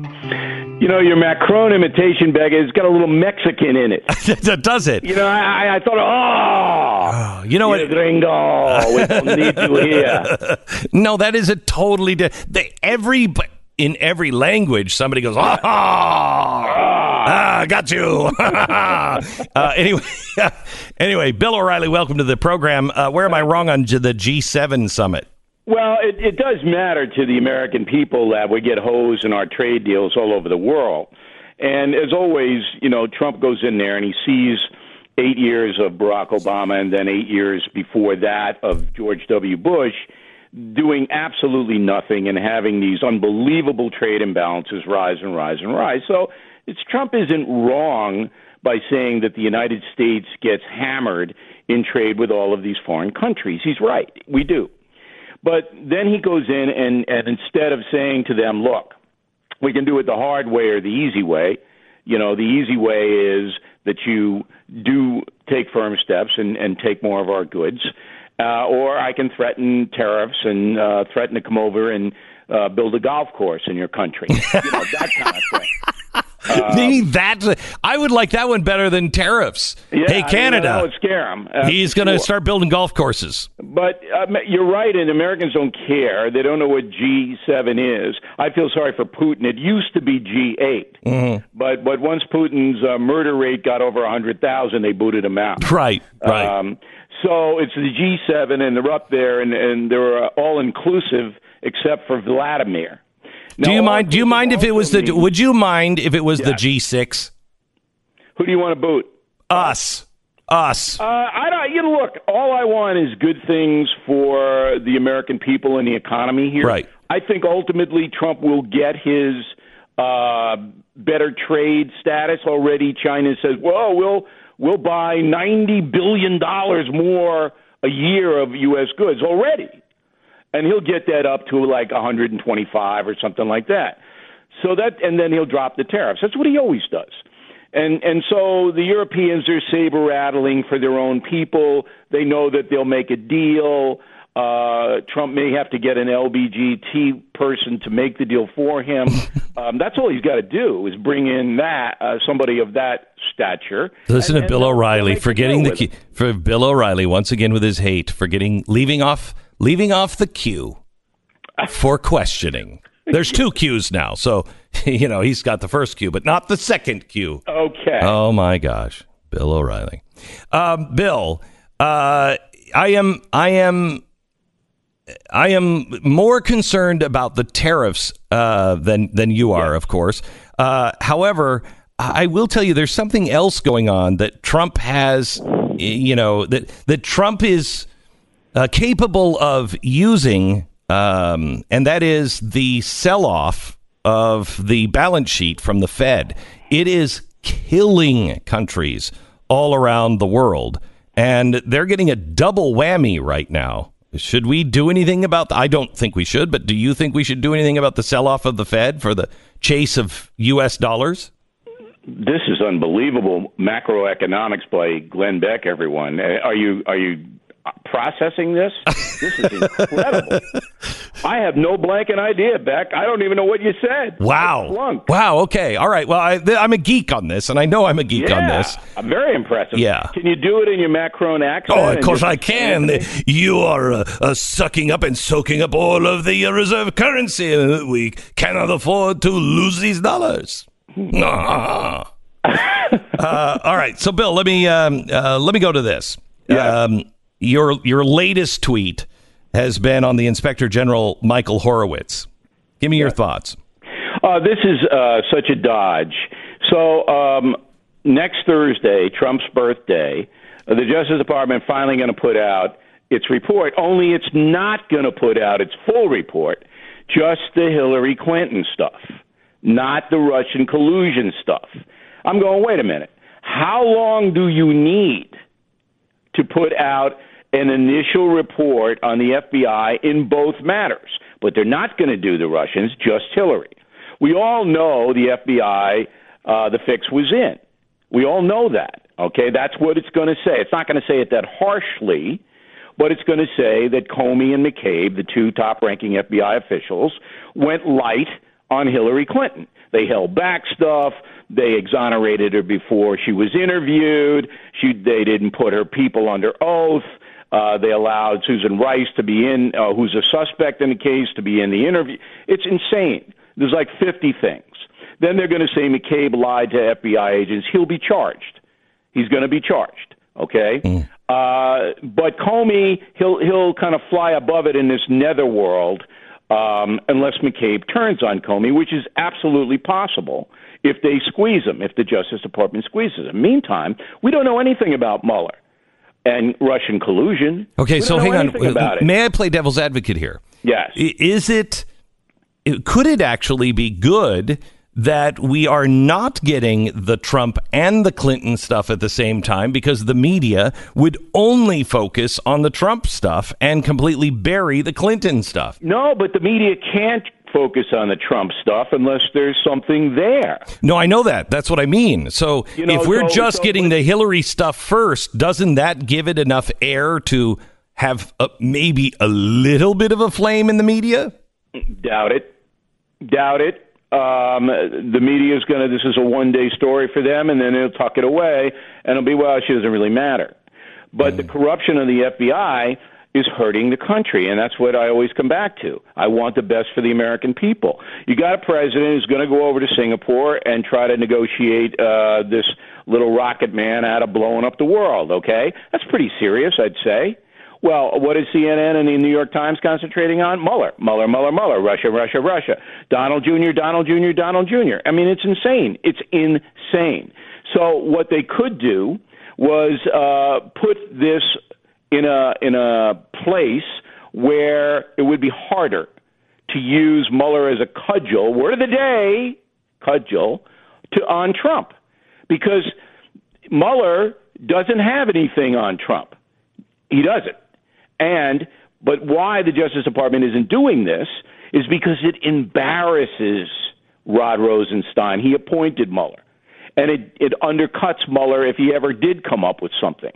You know, your Macron imitation, Beck, has got a little Mexican in it. Does it? You know, I, I thought, oh, oh you know what? Gringo, we don't need you here. no, that is a totally different. Every in every language, somebody goes, ah, ah, got you. uh, anyway, anyway, Bill O'Reilly, welcome to the program. Uh, where am I wrong on the G7 summit? Well, it, it does matter to the American people that we get hosed in our trade deals all over the world. And as always, you know, Trump goes in there and he sees eight years of Barack Obama and then eight years before that of George W. Bush doing absolutely nothing and having these unbelievable trade imbalances rise and rise and rise. So it's Trump isn't wrong by saying that the United States gets hammered in trade with all of these foreign countries. He's right. We do. But then he goes in and, and instead of saying to them, look, we can do it the hard way or the easy way, you know, the easy way is that you do take firm steps and, and take more of our goods. Uh, or I can threaten tariffs and uh, threaten to come over and uh, build a golf course in your country. you know, that kind of thing. Uh, that I would like that one better than tariffs. Yeah, hey, Canada, I mean, would scare him. Uh, He's going to sure. start building golf courses. But um, you're right, and Americans don't care. They don't know what G7 is. I feel sorry for Putin. It used to be G8, mm-hmm. but but once Putin's uh, murder rate got over a hundred thousand, they booted him out. Right, right. Um, so it's the G7, and they're up there, and and they're all inclusive except for Vladimir do you mind? Do you mind if it was the? Would you mind if it was the G six? Who do you want to boot? Us. Us. Uh, I don't. You know, look. All I want is good things for the American people and the economy here. Right. I think ultimately Trump will get his uh, better trade status. Already, China says, "Well, we'll we'll buy ninety billion dollars more a year of U.S. goods already." And he'll get that up to like 125 or something like that. So that, and then he'll drop the tariffs. That's what he always does. And and so the Europeans are saber rattling for their own people. They know that they'll make a deal. Uh, Trump may have to get an LBGT person to make the deal for him. um, that's all he's got to do is bring in that uh, somebody of that stature. Listen and, to Bill O'Reilly forgetting the key, for Bill O'Reilly once again with his hate, forgetting leaving off leaving off the queue for questioning. There's two queues now, so you know he's got the first queue, but not the second queue. Okay. Oh my gosh, Bill O'Reilly. Um, Bill, uh, I am, I am, I am more concerned about the tariffs uh, than than you are, yeah. of course. Uh, however, I will tell you, there's something else going on that Trump has. You know that that Trump is uh, capable of using, um, and that is the sell off of the balance sheet from the Fed. It is killing countries all around the world, and they're getting a double whammy right now. Should we do anything about? The, I don't think we should, but do you think we should do anything about the sell off of the Fed for the chase of U.S. dollars? This is unbelievable macroeconomics by Glenn Beck. Everyone, uh, are you are you processing this? This is incredible. I have no blanket idea, Beck. I don't even know what you said. Wow. Wow. Okay. All right. Well, I, am a geek on this, and I know I'm a geek yeah, on this. I'm very impressive. Yeah. Can you do it in your Macron accent? Oh, of course I can. You are uh, uh, sucking up and soaking up all of the uh, reserve currency. We cannot afford to lose these dollars. Ah. uh, all right, so Bill, let me um, uh, let me go to this. Yeah. Um, your your latest tweet has been on the Inspector General Michael Horowitz. Give me your thoughts. Uh, this is uh, such a dodge. So um, next Thursday, Trump's birthday, uh, the Justice Department finally going to put out its report. Only it's not going to put out its full report, just the Hillary Clinton stuff not the Russian collusion stuff. I'm going, wait a minute. How long do you need to put out an initial report on the FBI in both matters? But they're not going to do the Russians, just Hillary. We all know the FBI, uh, the fix was in. We all know that. Okay, that's what it's going to say. It's not going to say it that harshly, but it's going to say that Comey and McCabe, the two top ranking FBI officials, went light on Hillary Clinton. They held back stuff. They exonerated her before she was interviewed. She, they didn't put her people under oath. Uh, they allowed Susan Rice to be in, uh, who's a suspect in the case, to be in the interview. It's insane. There's like 50 things. Then they're going to say McCabe lied to FBI agents. He'll be charged. He's going to be charged. Okay. Mm. Uh, but Comey, he'll he'll kind of fly above it in this netherworld um, unless McCabe turns on Comey, which is absolutely possible if they squeeze him, if the Justice Department squeezes him. Meantime, we don't know anything about Mueller and Russian collusion. Okay, so hang on. May I play devil's advocate here? Yes. Is it? Could it actually be good that we are not getting the Trump and the Clinton stuff at the same time because the media would only focus on the Trump stuff and completely bury the Clinton stuff. No, but the media can't focus on the Trump stuff unless there's something there. No, I know that. That's what I mean. So you know, if we're so, just so, getting the Hillary stuff first, doesn't that give it enough air to have a, maybe a little bit of a flame in the media? Doubt it. Doubt it um, the media is going to, this is a one day story for them, and then they'll tuck it away, and it'll be, well, she doesn't really matter. But mm. the corruption of the FBI is hurting the country, and that's what I always come back to. I want the best for the American people. You got a president who's going to go over to Singapore and try to negotiate uh, this little rocket man out of blowing up the world, okay? That's pretty serious, I'd say. Well, what is CNN and the New York Times concentrating on? Mueller, Mueller, Mueller, Mueller, Russia, Russia, Russia, Donald Jr., Donald Jr., Donald Jr. I mean, it's insane. It's insane. So what they could do was uh, put this in a in a place where it would be harder to use Mueller as a cudgel, word of the day, cudgel, to on Trump, because Mueller doesn't have anything on Trump. He doesn't. And but why the Justice Department isn't doing this is because it embarrasses Rod Rosenstein. He appointed Mueller. And it, it undercuts Mueller if he ever did come up with something.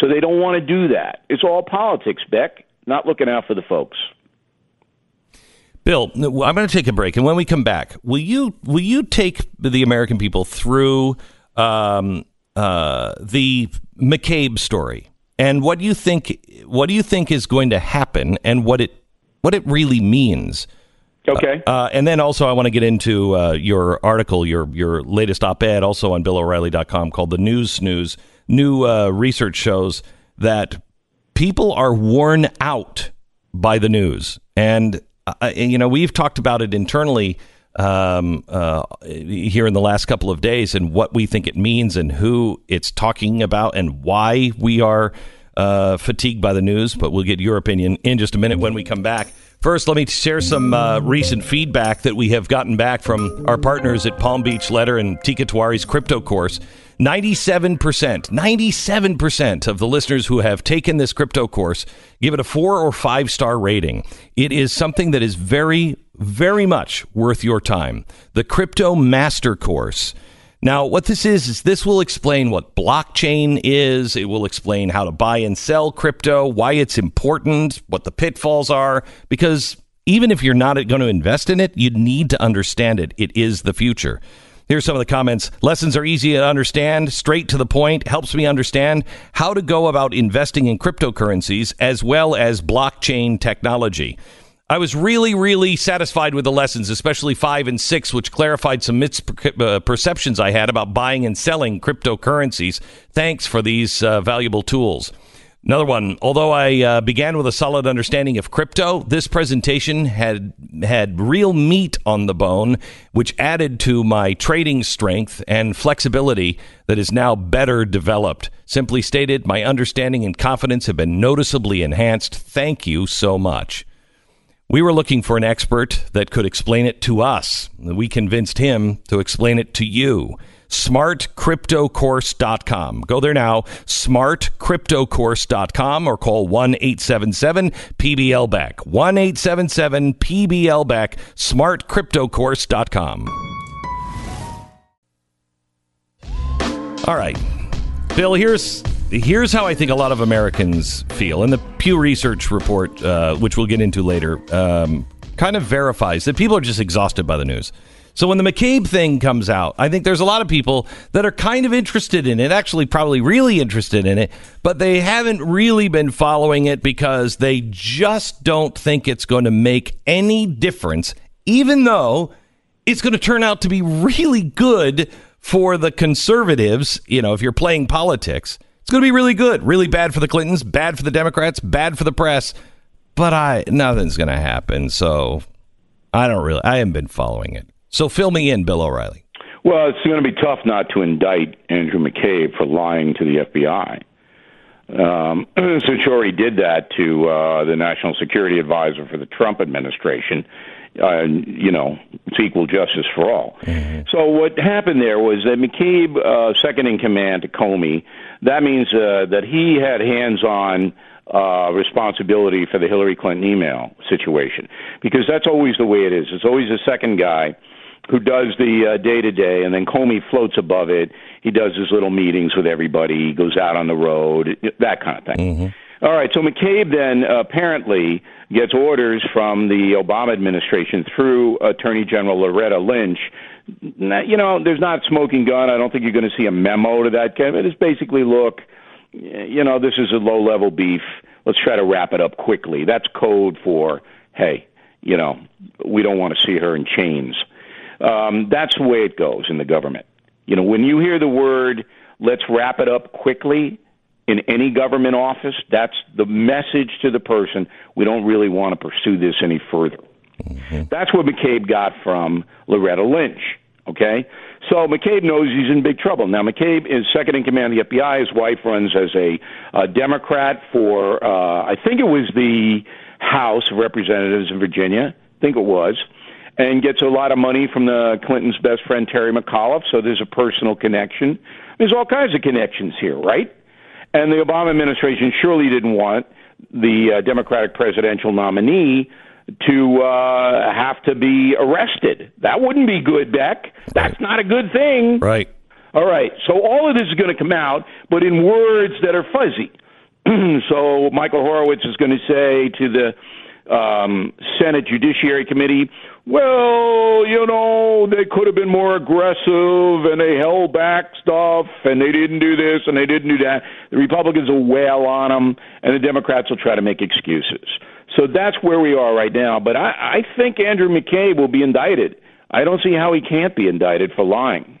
So they don't want to do that. It's all politics, Beck, not looking out for the folks. Bill, I'm going to take a break, and when we come back, will you will you take the American people through um, uh, the McCabe story? and what do you think what do you think is going to happen and what it what it really means okay uh, uh, and then also i want to get into uh, your article your your latest op-ed also on billoreilly.com called the news snooze new uh, research shows that people are worn out by the news and uh, you know we've talked about it internally um, uh, here in the last couple of days and what we think it means and who it's talking about and why we are uh, fatigued by the news. But we'll get your opinion in just a minute when we come back. First, let me share some uh, recent feedback that we have gotten back from our partners at Palm Beach Letter and Teeka Tiwari's crypto course. 97%, 97% of the listeners who have taken this crypto course give it a four or five star rating. It is something that is very, very much worth your time. The Crypto Master Course. Now, what this is, is this will explain what blockchain is. It will explain how to buy and sell crypto, why it's important, what the pitfalls are, because even if you're not going to invest in it, you need to understand it. It is the future. Here's some of the comments. Lessons are easy to understand, straight to the point, helps me understand how to go about investing in cryptocurrencies as well as blockchain technology. I was really, really satisfied with the lessons, especially five and six, which clarified some misperceptions uh, I had about buying and selling cryptocurrencies. Thanks for these uh, valuable tools. Another one. Although I uh, began with a solid understanding of crypto, this presentation had had real meat on the bone, which added to my trading strength and flexibility that is now better developed. Simply stated, my understanding and confidence have been noticeably enhanced. Thank you so much. We were looking for an expert that could explain it to us. We convinced him to explain it to you. SmartCryptoCourse.com. Go there now, smartcryptocourse.com, or call 1 877 PBL Beck. 1 877 PBL Beck, smartcryptocourse.com. All right. Bill, here's here's how I think a lot of Americans feel. And the Pew Research report, uh, which we'll get into later, um, kind of verifies that people are just exhausted by the news. So when the McCabe thing comes out, I think there's a lot of people that are kind of interested in it, actually, probably really interested in it, but they haven't really been following it because they just don't think it's going to make any difference, even though it's going to turn out to be really good for the conservatives. You know, if you're playing politics, it's going to be really good. Really bad for the Clintons, bad for the Democrats, bad for the press. But I nothing's going to happen. So I don't really. I haven't been following it. So fill me in, Bill O'Reilly. Well, it's going to be tough not to indict Andrew McCabe for lying to the FBI. Um, since you already did that to uh, the national security advisor for the Trump administration, uh, you know, it's equal justice for all. Mm-hmm. So what happened there was that McCabe, uh, second in command to Comey, that means uh, that he had hands-on uh, responsibility for the Hillary Clinton email situation because that's always the way it is. It's always the second guy who does the day to day, and then Comey floats above it. He does his little meetings with everybody. He goes out on the road, that kind of thing. Mm-hmm. All right. So McCabe then apparently gets orders from the Obama administration through Attorney General Loretta Lynch. You know, there's not smoking gun. I don't think you're going to see a memo to that. It is basically, look, you know, this is a low level beef. Let's try to wrap it up quickly. That's code for, hey, you know, we don't want to see her in chains. Um, that's the way it goes in the government. You know, when you hear the word "let's wrap it up quickly" in any government office, that's the message to the person. We don't really want to pursue this any further. Mm-hmm. That's what McCabe got from Loretta Lynch. Okay, so McCabe knows he's in big trouble. Now McCabe is second in command of the FBI. His wife runs as a, a Democrat for uh, I think it was the House of Representatives in Virginia. I think it was and gets a lot of money from the Clinton's best friend Terry McAuliffe. So there's a personal connection. There's all kinds of connections here, right? And the Obama administration surely didn't want the uh, Democratic presidential nominee to uh, have to be arrested. That wouldn't be good, Beck. That's not a good thing. Right. All right. So all of this is going to come out, but in words that are fuzzy. so Michael Horowitz is going to say to the um, Senate Judiciary Committee, well, you know, they could have been more aggressive and they held back stuff and they didn't do this and they didn't do that. The Republicans will wail on them and the Democrats will try to make excuses. So that's where we are right now. But I, I think Andrew McCabe will be indicted. I don't see how he can't be indicted for lying.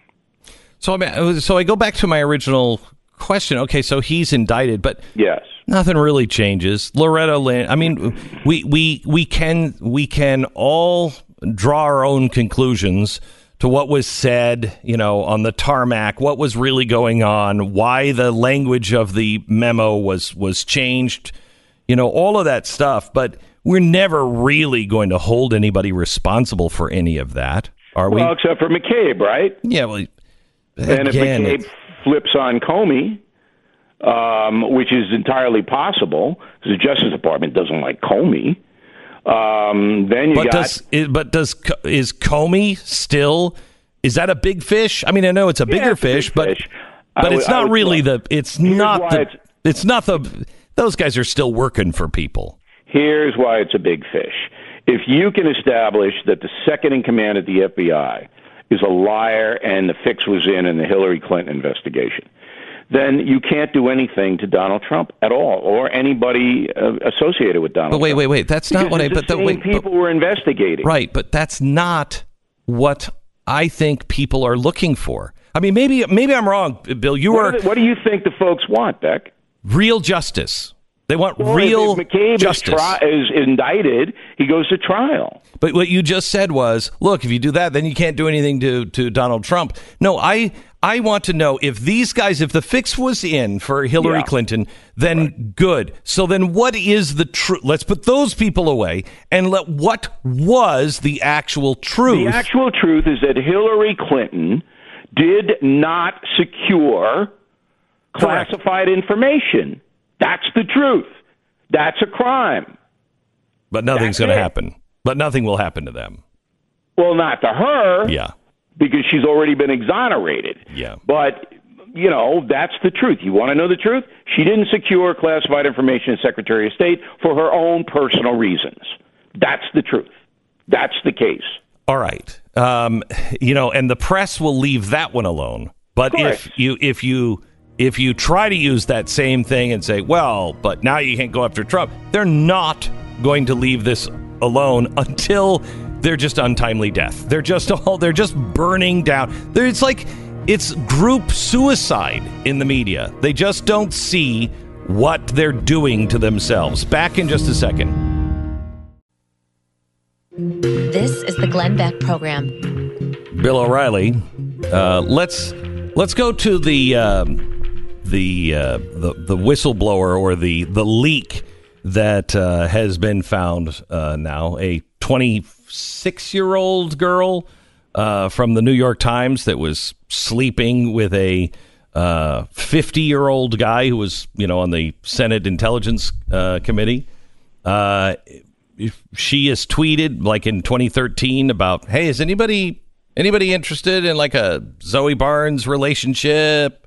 So, I mean, uh, so I go back to my original question. Okay, so he's indicted, but yes, nothing really changes. Loretta Lynn. I mean, we we we can we can all draw our own conclusions to what was said, you know, on the tarmac, what was really going on, why the language of the memo was was changed, you know, all of that stuff. But we're never really going to hold anybody responsible for any of that, are we? Well, except for McCabe, right? Yeah. Well, and if McCabe flips on Comey, um, which is entirely possible because the Justice Department doesn't like Comey. Um, then you but got. Does, but does is Comey still is that a big fish? I mean, I know it's a Yeah, bigger it's a fish, but fish. but it's not really look, the. It's here's not the. it's- It's not the. Those guys are still working for people. Here's why it's a big fish. If you can establish that the second in command at the FBI is a liar and the fix was in in the Hillary Clinton investigation, then you can't do anything to Donald Trump at all or anybody uh, associated with Donald But wait, Trump. wait, wait. That's not Because what I. But the the, same wait, but- people were investigating. Right, but that's not what I think people are looking for. I mean, maybe maybe I'm wrong, Bill. You What, are do they- what do you think the folks want, Beck? Real justice. They want Well, real if, if McCabe justice. Is, tri- is indicted, he goes to trial. But what you just said was, look, if you do that, then you can't do anything to, to Donald Trump. No, I I want to know if these guys, if the fix was in for Hillary Yeah. Clinton, then good. So then what is the truth? Let's put those people away and let what was the actual truth. The actual truth is that Hillary Clinton did not secure. Classified information. That's the truth. That's a crime. but nothing's going to happen. But nothing will happen to them. Well, not to her, Yeah. because she's already been exonerated. Yeah. But, you know, that's the truth. You want to know the truth? She didn't secure classified information as Secretary of State for her own personal reasons. That's the truth. That's the case. All right. Um, you know, and the press will leave that one alone. But if you if you if you try to use that same thing and say, well, but now you can't go after Trump, they're not going to leave this alone until they're just untimely death. They're just all they're just burning down. They're, it's like it's group suicide in the media. They just don't see what they're doing to themselves. Back in just a second. This is the Glenn Beck Program. Bill O'Reilly. Uh, let's let's go to the um, the, uh, the the whistleblower or the the leak that uh, has been found uh, now. A 26 year old girl uh, from the New York Times that was sleeping with a 50 year old guy who was you know on the Senate Intelligence uh, Committee. Uh, she has tweeted like in 2013 about hey is anybody anybody interested in like a zoe barnes relationship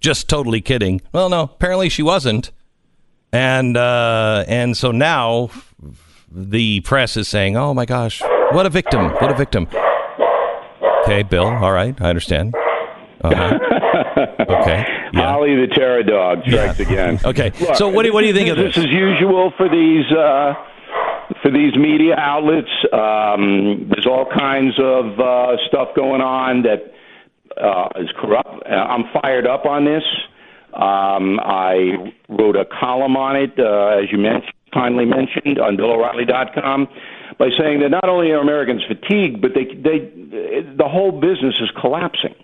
just totally kidding well no apparently she wasn't and uh and so now the press is saying oh my gosh what a victim what a victim okay bill all right i understand uh-huh. okay yeah Holly the terror dog strikes again. Okay, Look, so what do- what do you think of business this? as usual for these uh, for these media outlets. Um, there's all kinds of uh, stuff going on that uh, is corrupt. Uh, I'm fired up on this. Um, I wrote a column on it, uh, as you mentioned, kindly mentioned, on BillO'Reilly.com, by saying that not only are Americans fatigued, but they, they, the whole business is collapsing.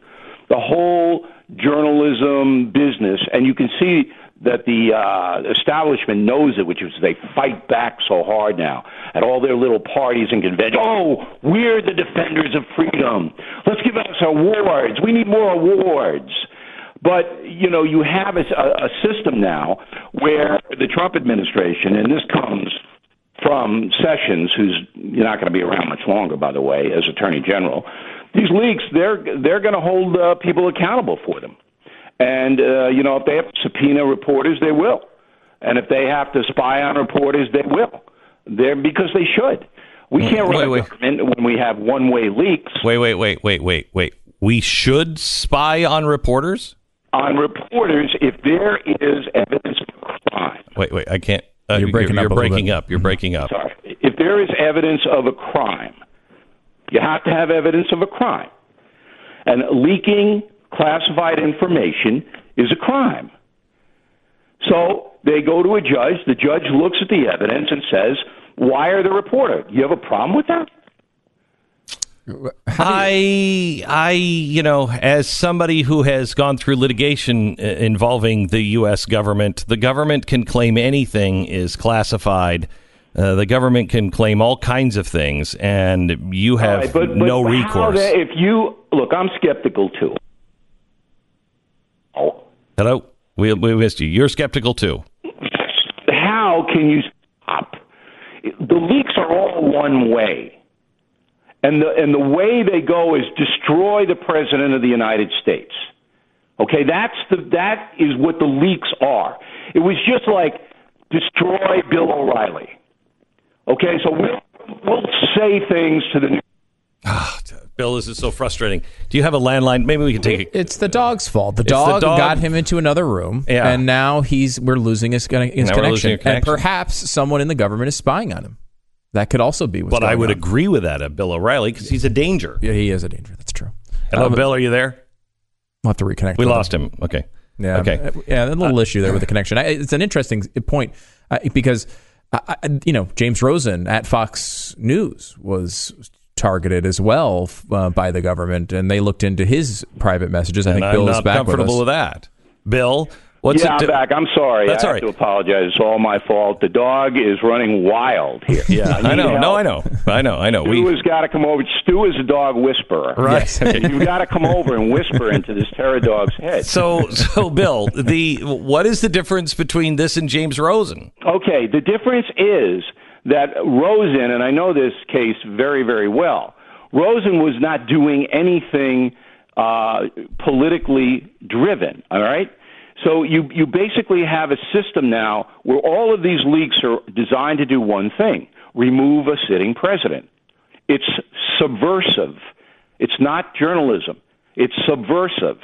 The whole journalism business, and you can see that the uh, establishment knows it, which is they fight back so hard now at all their little parties and conventions. Oh, we're the defenders of freedom. Let's give us awards. We need more awards. But you know, you have a, a system now where the Trump administration, and this comes from Sessions, who's you're not going to be around much longer, by the way, as Attorney General. These leaks, they're they're going to hold uh, people accountable for them, and uh, you know, if they have to subpoena reporters, they will, and if they have to spy on reporters, they will. They're because they should. We can't run Wait, a wait. government when we have one-way leaks wait wait wait wait wait wait we should spy on reporters on reporters if there is evidence of crime. Wait, wait, I can't. Uh, You're breaking you're, up a little breaking bit. up. You're breaking up. Sorry. If there is evidence of a crime, you have to have evidence of a crime. And leaking classified information is a crime. So they go to a judge. The judge looks at the evidence and says, Wire the reporter. You have a problem with that? I, I, you know, as somebody who has gone through litigation uh, involving the U.S. government, the government can claim anything is classified. Uh, the government can claim all kinds of things, and you have All right, but, but no recourse. the- if you look, I'm skeptical too. Hello, we, we missed you. You're skeptical too. how can you stop? The leaks are all one way. and the and the way they go is destroy the president of the United States. Okay, that's the that is what the leaks are. It was just like destroy Bill O'Reilly. Okay, so we'll we'll say things to the Ah, Bill, this is so frustrating. Do you have a landline? Maybe we can take it. It's the dog's fault. The the dog, dog. got him into another room, Yeah. and now he's we're losing his, his we're losing connection. And perhaps someone in the government is spying on him. That could also be what's But I would on. agree with that of Bill O'Reilly because he's a danger. Yeah, he is a danger. That's true. Hello, Um, Bill. Are you there? We'll have to reconnect. We lost him. Okay. Yeah. Okay. Uh, Uh, Yeah. A little issue there with the connection. I, it's an interesting point uh, because, I, I, you know, James Rosen at Fox News was targeted as well uh, by the government, and they looked into his private messages. I And think I'm Bill is back comfortable with with, that. Bill, what's yeah, it? I'm back. I'm sorry. That's I all have right. to apologize. It's all my fault. The dog is running wild here. Yeah, I need know. No. I know. I know. I know. Stu We has got to come over. Stu is a dog whisperer. right. Yes. Okay. You've got to come over and whisper into this terror dog's head. So, so Bill, the what is the difference between this and James Rosen? Okay, the difference is that Rosen, and I know this case very, very well, Rosen was not doing anything uh, politically driven, all right? So you, you basically have a system now where all of these leaks are designed to do one thing remove a sitting president. It's subversive. It's not journalism. It's subversive.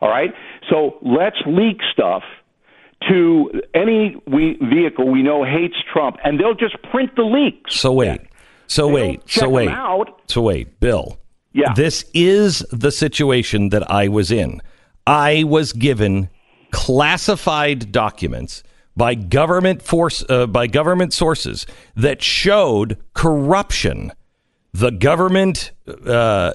All right? So let's leak stuff to any we, vehicle we know hates Trump, and they'll just print the leaks. So wait. So They wait. So wait. out. So wait, Bill. Yeah. This is the situation that I was in. I was given classified documents by government force uh, by government sources that showed corruption. The government uh,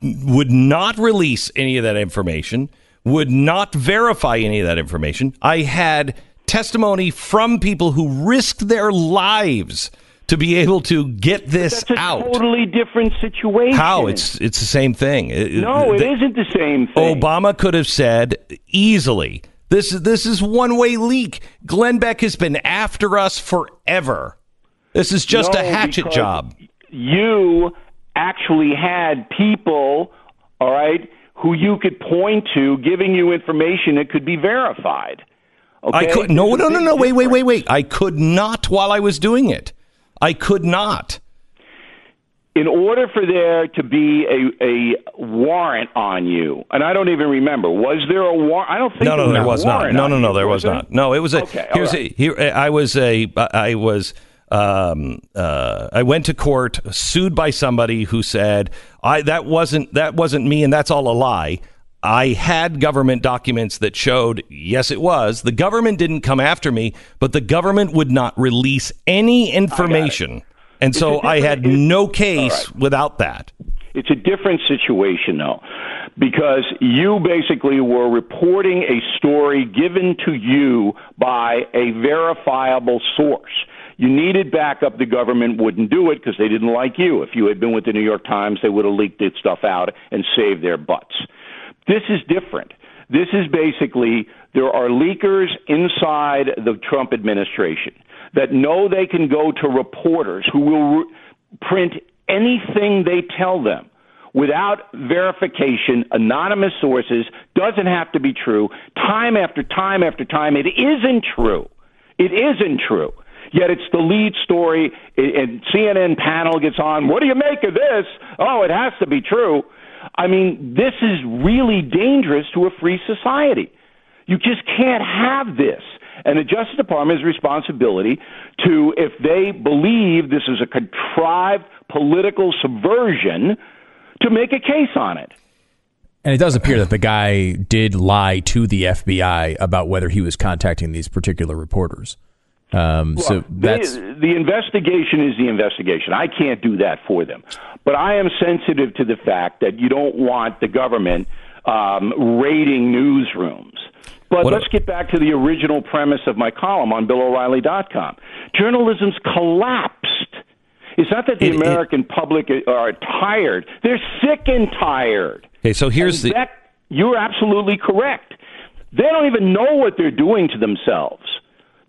would not release any of that information, would not verify any of that information. I had testimony from people who risked their lives to be able to get this That's a out. totally different situation. How? It's it's the same thing. no, it The- not the same thing. Obama could have said easily, "This is this is one way leak." Glenn Beck has been after us forever. This is just a hatchet job. You actually had people, all right, who you could point to, giving you information that could be verified. Okay? I could no no no no wait wait wait wait. I could not while I was doing it. I could not. in order for there to be a, a warrant on you, and I don't even remember, was there a warrant? I don't think No, no, there there was was not. No, no, no, there was there? not. No, it was a. Okay, here's right. a, here. I was a. I was. Um, uh, I went to court, sued by somebody who said I that wasn't that wasn't me, and that's all a lie. I had government documents that showed yes, it was. The government didn't come after me, but the government would not release any information, and so I had no case without that. It's a different situation, though, because you basically were reporting a story given to you by a verifiable source. You needed backup. The government wouldn't do it because they didn't like you. If you had been with the New York Times, they would have leaked that stuff out and saved their butts. This is different. This is basically there are leakers inside the Trump administration that know they can go to reporters who will re- print anything they tell them without verification, anonymous sources, doesn't have to be true. Time after time after time, it isn't true. It isn't true. Yet it's the lead story, and CNN panel gets on. What do you make of this? Oh, it has to be true. I mean, this is really dangerous to a free society. You just can't have this. And the Justice Department's responsibility to, if they believe this is a contrived political subversion, to make a case on it. And it does appear that the guy did lie to the FBI about whether he was contacting these particular reporters. Um, so that's the, the investigation is the investigation. I can't do that for them, but I am sensitive to the fact that you don't want the government um, raiding newsrooms. But What- let's get back to the original premise of my column on BillO'Reilly.com. Journalism's collapsed. It's not that the It- it- American public are tired; they're sick and tired. Okay, so here's And the. Beck, you're absolutely correct. They don't even know what they're doing to themselves.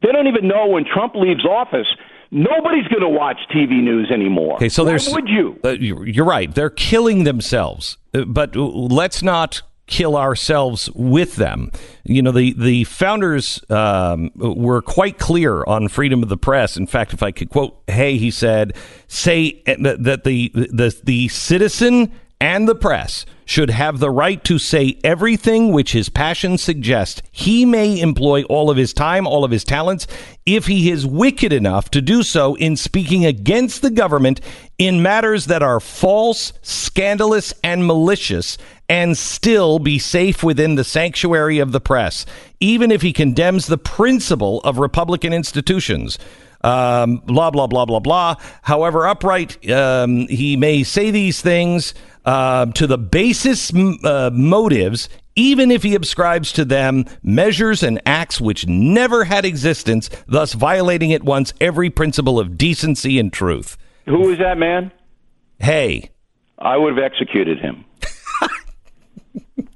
They don't even know when Trump leaves office. Nobody's going to watch TV news anymore. Okay, so Why there's would you? Uh, you're right. They're killing themselves, uh, but let's not kill ourselves with them. You know, the the founders um, were quite clear on freedom of the press. In fact, if I could quote Hay, he said, "Say that the the the citizen and the press." should have the right to say everything which his passions suggest. He may employ all of his time, all of his talents, if he is wicked enough to do so in speaking against the government in matters that are false, scandalous, and malicious, and still be safe within the sanctuary of the press, even if he condemns the principle of Republican institutions. Um, blah, blah, blah, blah, blah. However upright um, he may say these things, uh, to the basis uh, motives, even if he ascribes to them measures and acts which never had existence, thus violating at once every principle of decency and truth. Who is that man? Hey. I would have executed him.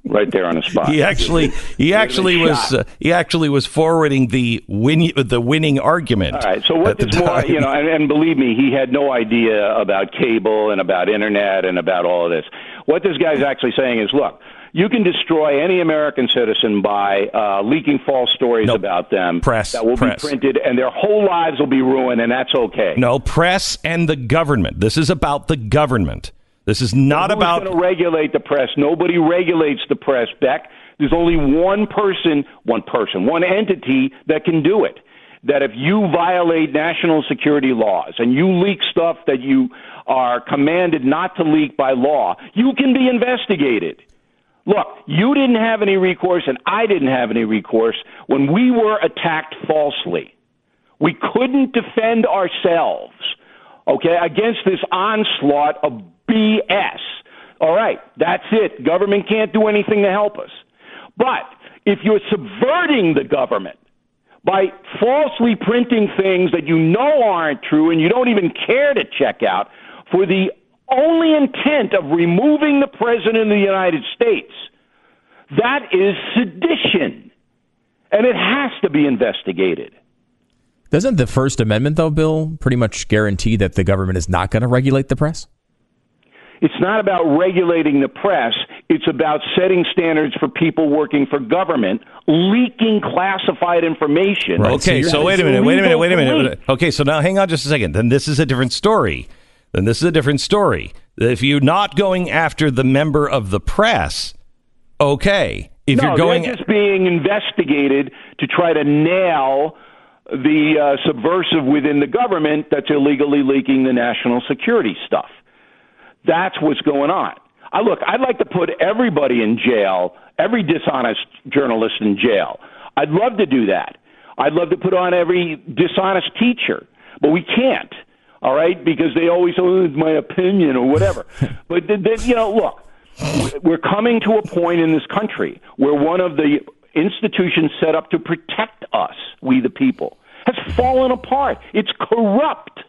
Right there on the spot. He actually he actually was uh, he actually was forwarding the win the winning argument. All right. So what is more you know? And, and believe me, he had no idea about cable and about internet and about all of this. What this guy's actually saying is, look. You can destroy any American citizen by uh, leaking false stories no, about them press, that will press. be printed, and their whole lives will be ruined, and that's okay. No, press and the government. This is about the government. This is not Who's about going to regulate the press. Nobody regulates the press, Beck. There's only one person, one person, one entity that can do it. That if you violate national security laws and you leak stuff that you are commanded not to leak by law, you can be investigated. Look, you didn't have any recourse and I didn't have any recourse when we were attacked falsely. We couldn't defend ourselves, okay, against this onslaught of BS. All right, that's it. Government can't do anything to help us. But if you're subverting the government by falsely printing things that you know aren't true and you don't even care to check out for the only intent of removing the President of the United States, that is sedition. And it has to be investigated. Doesn't the First Amendment, though, Bill, pretty much guarantee that the government is not going to regulate the press? It's not about regulating the press. It's about setting standards for people working for government, leaking classified information. Right. Okay, so, so wait a minute, wait a minute, wait a minute. Okay, so now hang on just a second. Then this is a different story. Then this is a different story. If you're not going after the member of the press, okay. If no, you're going they're just being investigated to try to nail the uh, subversive within the government that's illegally leaking the national security stuff. That's what's going on. I look, I'd like to put everybody in jail, every dishonest journalist in jail. I'd love to do that. I'd love to put on every dishonest teacher, but we can't. All right, because they always say oh, my opinion or whatever. but then, you know, look, we're coming to a point in this country where one of the institutions set up to protect us, we the people, has fallen apart. It's corrupt.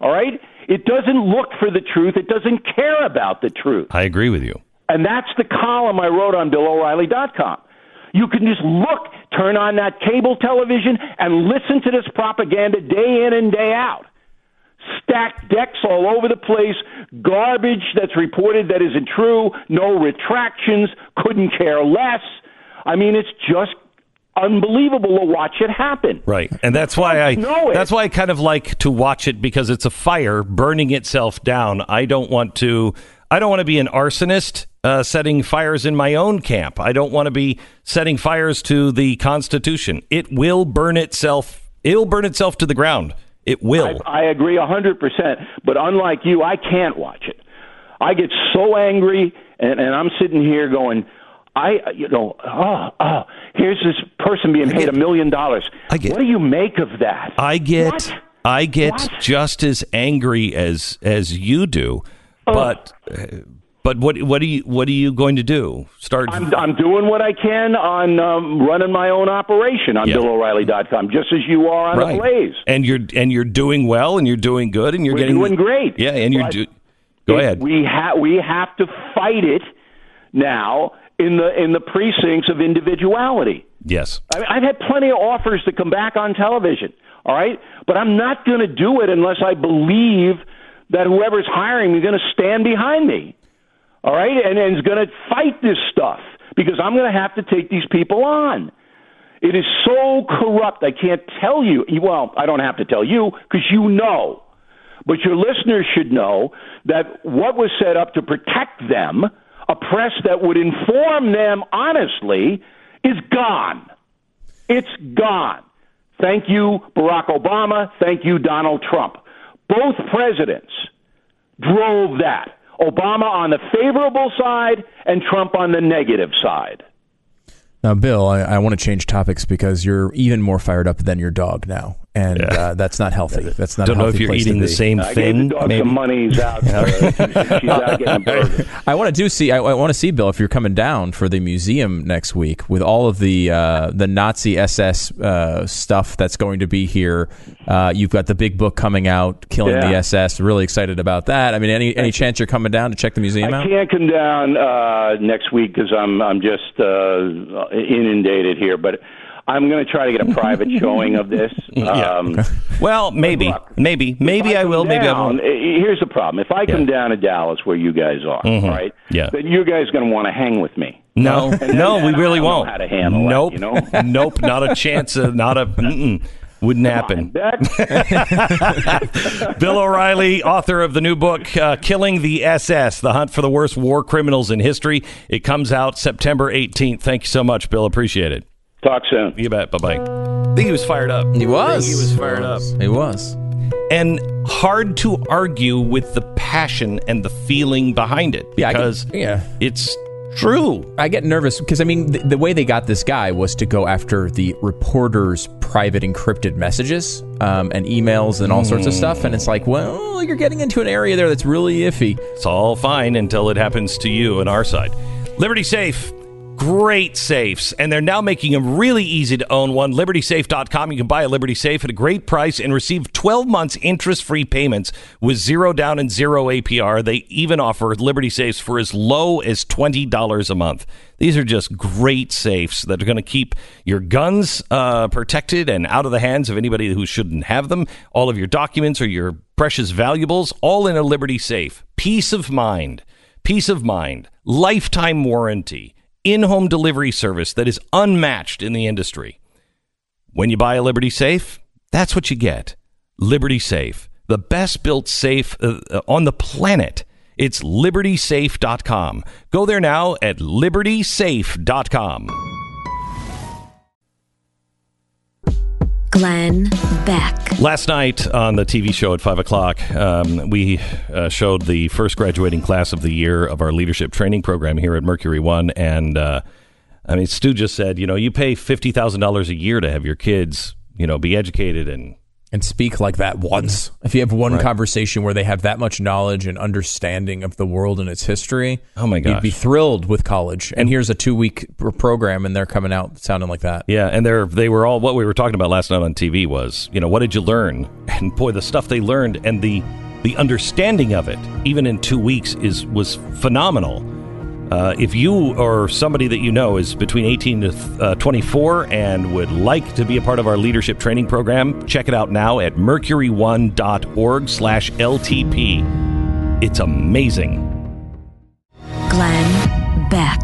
All right? It doesn't look for the truth. It doesn't care about the truth. I agree with you. And that's the column I wrote on BillO'Reilly.com. You can just look, turn on that cable television, and listen to this propaganda day in and day out. Stacked decks all over the place, garbage that's reported that isn't true, no retractions, couldn't care less. I mean, it's just unbelievable to watch it happen. Right, and that's why I that's why I kind of like to watch it because it's a fire burning itself down. I don't want to. I don't want to be an arsonist uh, setting fires in my own camp. I don't want to be setting fires to the Constitution. It will burn itself. It'll burn itself to the ground. It will. I, I agree hundred percent. But unlike you, I can't watch it. I get so angry, and, and I'm sitting here going I, you know, oh, oh, here's this person being paid a million dollars. What do you make of that? I get, what? I get what? just as angry as as you do, oh. but. Uh, but what what are you what are you going to do? Start. I'm, I'm doing what I can on um, running my own operation on yeah. BillO'Reilly.com, just as you are on right. Blaze. And you're and you're doing well, and you're doing good, and you're We're getting doing great. Yeah, and you're do, go ahead. We have we have to fight it now in the in the precincts of individuality. Yes. I, I've had plenty of offers to come back on television. All right, but I'm not going to do it unless I believe that whoever's hiring me is going to stand behind me. All right, and, and is going to fight this stuff because I'm going to have to take these people on. It is so corrupt. I can't tell you. Well, I don't have to tell you because you know. But your listeners should know that what was set up to protect them, a press that would inform them honestly, is gone. It's gone. Thank you, Barack Obama. Thank you, Donald Trump. Both presidents drove that. Obama on the favorable side and Trump on the negative side. Now, Bill, I, I want to change topics because you're even more fired up than your dog now, and yeah. uh, that's not healthy. That's not. Don't know if you're eating the same I thing. Gave the dog maybe. some money. He's out. Uh, she's out getting a burger. I want to do see. I, I, want to see Bill if you're coming down for the museum next week with all of the uh, the Nazi SS uh, stuff that's going to be here. Uh, you've got the big book coming out, killing yeah. the SS. Really excited about that. I mean, any any chance you're coming down to check the museum I out? I can't come down uh, next week because I'm I'm just inundated here, but I'm going to try to get a private showing of this. Um, yeah. Well, maybe, look, maybe, maybe I, I will. Down, maybe I won't. Here's the problem: if I come yeah. down to Dallas, where you guys are, mm-hmm. right? Yeah. Then you guys are going to want to hang with me. No, no, we really won't. How to handle nope, that, you know? nope, not a chance. Of, not a. Mm-mm. Wouldn't happen. Bill O'Reilly, author of the new book, uh, Killing the SS The Hunt for the Worst War Criminals in History. It comes out September 18th. Thank you so much, Bill. Appreciate it. Talk soon. You bet. Bye bye. I think he was fired up. He was. He was fired up. He was. And hard to argue with the passion and the feeling behind it because yeah, yeah. it's true. I get nervous because I mean the, the, way they got this guy was to go after the reporter's private encrypted messages um, and emails and all sorts of stuff, and it's like, well, you're getting into an area there that's really iffy. It's all fine until it happens to you on our side. Liberty Safe great safes, and they're now making them really easy to own one. LibertySafe.com. You can buy a Liberty Safe at a great price and receive 12 months interest free payments with zero down and zero APR. They even offer Liberty Safes for as low as $20 a month. These are just great safes that are going to keep your guns uh, protected and out of the hands of anybody who shouldn't have them. All of your documents or your precious valuables, all in a Liberty Safe. Peace of mind. Peace of mind. Lifetime warranty in home delivery service that is unmatched in the industry. When you buy a Liberty Safe, that's what you get. Liberty Safe, the best built safe uh, uh on the planet. It's libertysafe.com. Go there now at libertysafe.com. Glenn Beck. Last night on the TV show at 5 o'clock, um, we uh, showed the first graduating class of the year of our leadership training program here at Mercury One. And uh, I mean, Stu just said, you know, you pay $50,000 a year to have your kids, you know, be educated and and speak like that once. If you have one right. conversation where they have that much knowledge and understanding of the world and its history, oh my god, you'd be thrilled with college. And, and here's a two week program, and they're coming out sounding like that. Yeah, and they're they were all what we were talking about last night on TV was you know what did you learn? And boy, the stuff they learned and the the understanding of it, even in two weeks, is was phenomenal. Uh, if you or somebody that you know is between 18 to uh, 24 and would like to be a part of our leadership training program, check it out now at mercury1.org slash LTP. It's amazing. Glenn Beck.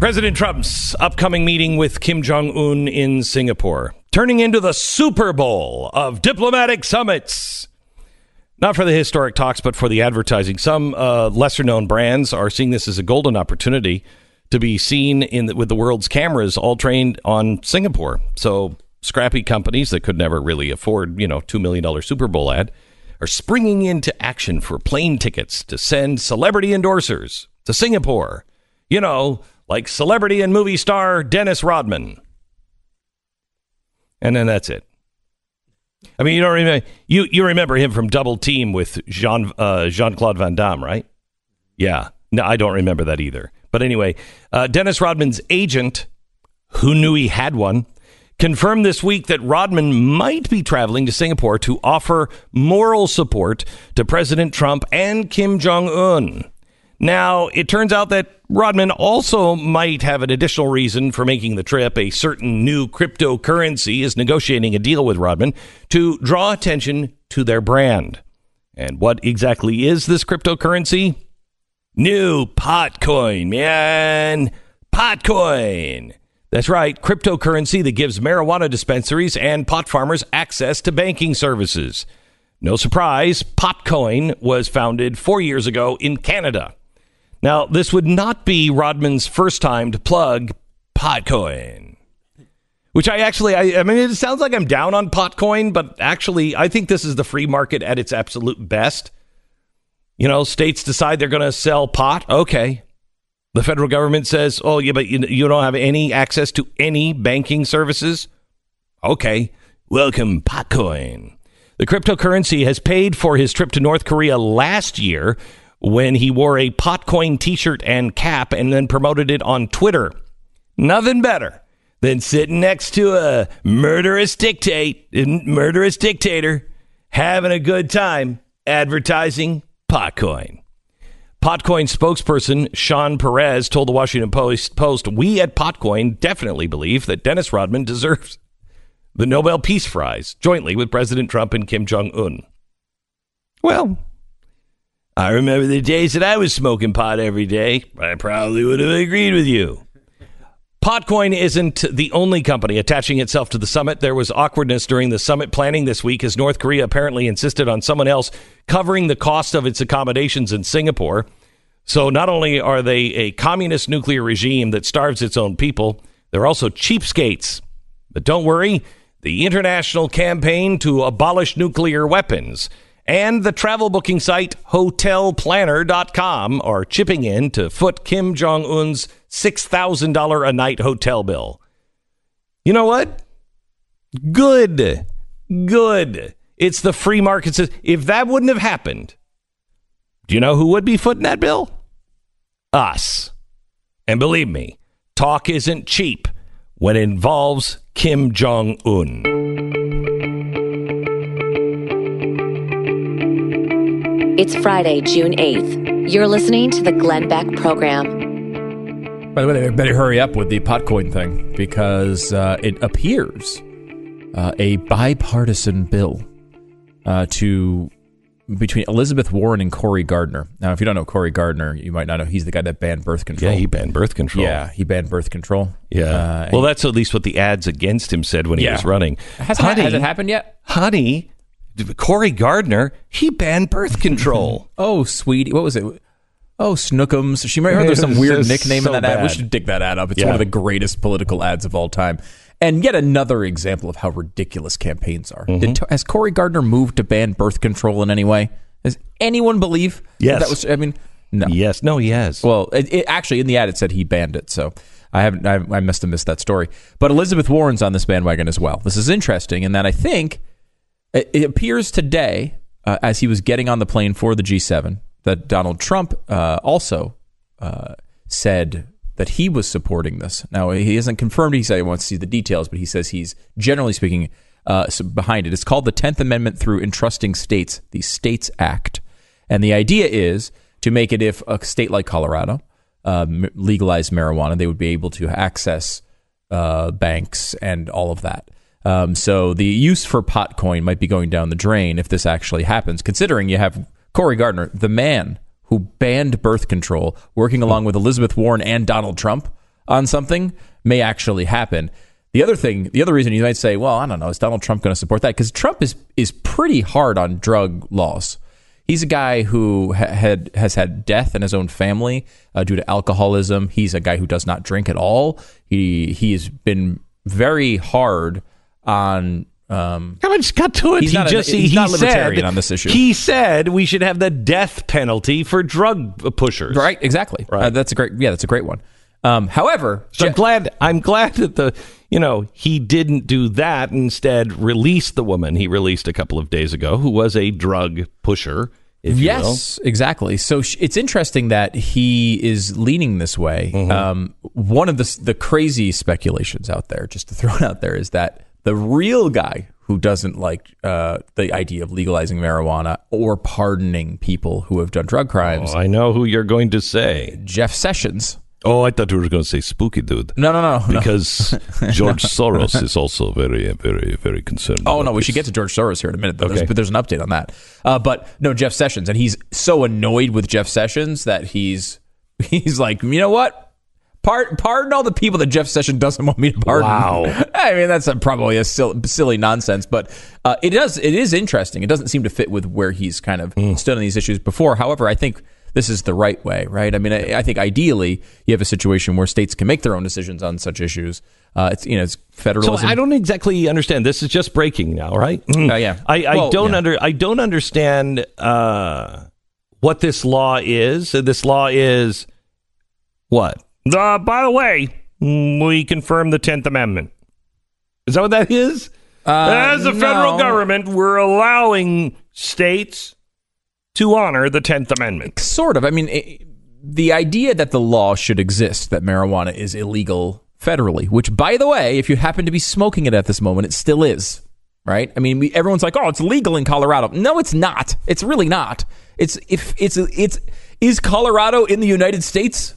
President Trump's upcoming meeting with Kim Jong un in Singapore, turning into the Super Bowl of diplomatic summits. Not for the historic talks, but for the advertising. Some uh, lesser known brands are seeing this as a golden opportunity to be seen in the, with the world's cameras all trained on Singapore. So scrappy companies that could never really afford, you know, $2 million Super Bowl ad are springing into action for plane tickets to send celebrity endorsers to Singapore. You know, like celebrity and movie star Dennis Rodman. And then that's it. I mean, you don't remember you you remember him from Double Team with Jean uh, Jean Claude Van Damme, right? Yeah. No, I don't remember that either. But anyway, uh, Dennis Rodman's agent, who knew he had one, confirmed this week that Rodman might be traveling to Singapore to offer moral support to President Trump and Kim Jong Un. Now, it turns out that Rodman also might have an additional reason for making the trip. A certain new cryptocurrency is negotiating a deal with Rodman to draw attention to their brand. And what exactly is this cryptocurrency? New Potcoin, man. Potcoin. That's right, cryptocurrency that gives marijuana dispensaries and pot farmers access to banking services. No surprise, Potcoin was founded four years ago in Canada. Now, this would not be Rodman's first time to plug Potcoin. Which I actually, I, I, mean, it sounds like I'm down on Potcoin, but actually, I think this is the free market at its absolute best. You know, states decide they're going to sell pot. Okay. The federal government says, oh, yeah, but you, you don't have any access to any banking services. Okay. Welcome, Potcoin. The cryptocurrency has paid for his trip to North Korea last year when he wore a Potcoin t shirt and cap and then promoted it on Twitter. Nothing better than sitting next to a murderous dictate, murderous dictator, having a good time advertising Potcoin. Potcoin spokesperson Sean Perez told the Washington Post, Post, We at Potcoin definitely believe that Dennis Rodman deserves the Nobel Peace Prize jointly with President Trump and Kim Jong un. Well, I remember the days that I was smoking pot every day. I probably would have agreed with you. Potcoin isn't the only company attaching itself to the summit. There was awkwardness during the summit planning this week as North Korea apparently insisted on someone else covering the cost of its accommodations in Singapore. So not only are they a communist nuclear regime that starves its own people, they're also cheapskates. But don't worry, the international campaign to abolish nuclear weapons and the travel booking site hotelplanner.com are chipping in to foot Kim Jong un's $6,000 a night hotel bill. You know what? Good. Good. It's the free market. If that wouldn't have happened, do you know who would be footing that bill? Us. And believe me, talk isn't cheap when it involves Kim Jong un. It's Friday, June 8th. You're listening to the Glenn Beck program. By the way, they better hurry up with the Potcoin thing because uh, it appears uh, a bipartisan bill uh, to between Elizabeth Warren and Cory Gardner. Now, if you don't know Cory Gardner, you might not know he's the guy that banned birth control. Yeah, he banned birth control. Yeah, he banned birth control. Yeah. Uh, well, that's at least what the ads against him said when he was running. Has, honey, has it happened yet? Honey, Cory Gardner, he banned birth control. oh, sweetie. What was it? Oh, Snookums. She might have there's some weird nickname so in that bad. ad. We should dig that ad up. It's yeah. one of the greatest political ads of all time. And yet another example of how ridiculous campaigns are. Mm-hmm. Did, has Cory Gardner moved to ban birth control in any way? Does anyone believe? Yes. That was. I mean, no. Yes. No. He has. Well, it, it, actually, in the ad, it said he banned it. So I haven't. I, I must have missed that story. But Elizabeth Warren's on this bandwagon as well. This is interesting in that I think it, appears today, uh, as he was getting on the plane for the G7, that Donald Trump uh, also uh, said that he was supporting this. Now, he hasn't confirmed he said he wants to see the details, but he says he's generally speaking uh, behind it. It's called the 10th Amendment through Entrusting States, the States Act. And the idea is to make it if a state like Colorado uh, legalized marijuana, they would be able to access uh, banks and all of that. Um, so the use for Potcoin might be going down the drain if this actually happens, considering you have Cory Gardner, the man who banned birth control, working along with Elizabeth Warren and Donald Trump on something may actually happen. The other thing, the other reason you might say, well, I don't know, is Donald Trump going to support that? Because Trump is is pretty hard on drug laws. He's a guy who ha- had has had death in his own family uh, due to alcoholism. He's a guy who does not drink at all. He he has been very hard on um, I just got to it. He's he not just a, he's he not libertarian said, on this issue. He said we should have the death penalty for drug pushers. Right, exactly. Right. Uh, that's a great. Yeah, that's a great one. Um, however, so I'm glad. I'm glad that the you know he didn't do that. Instead, released the woman he released a couple of days ago, who was a drug pusher. yes, exactly. So sh- it's interesting that he is leaning this way. Mm-hmm. Um, one of the the crazy speculations out there, just to throw it out there, is that the real guy who doesn't like uh, the idea of legalizing marijuana or pardoning people who have done drug crimes. Oh, I know who you're going to say. Jeff Sessions. Oh, I thought you were going to say spooky dude. No, no, no, no. Because George Soros is also very, very, very concerned. Oh no, we this. should get to George Soros here in a minute. Though. Okay. There's, but there's an update on that. Uh, but no, Jeff Sessions, and he's so annoyed with Jeff Sessions that he's he's like, you know what? Pardon, pardon all the people that Jeff Sessions doesn't want me to pardon. Wow. I mean, that's a, probably a silly, silly nonsense, but uh, it does it is interesting. It doesn't seem to fit with where he's kind of Hmm. stood on these issues before. However, I think this is the right way, right? I mean, I, I think ideally you have a situation where states can make their own decisions on such issues. Uh, it's you know it's So federalism. I don't exactly understand. This is just breaking now, right? Oh, yeah. I, I Well, don't yeah. under I don't understand uh, what this law is. Uh, This law is what? Uh, by the way, we confirm the Tenth Amendment. Is that what that is? As a federal Uh, no. government, we're allowing states to honor the Tenth Amendment. Sort of. I mean, it, the idea that the law should exist that marijuana is illegal federally, which, by the way, if you happen to be smoking it at this moment, it still is. Right? I mean, we, everyone's like, "Oh, it's legal in Colorado." No, it's not. It's really not. It's if it's it's is Colorado in the United States?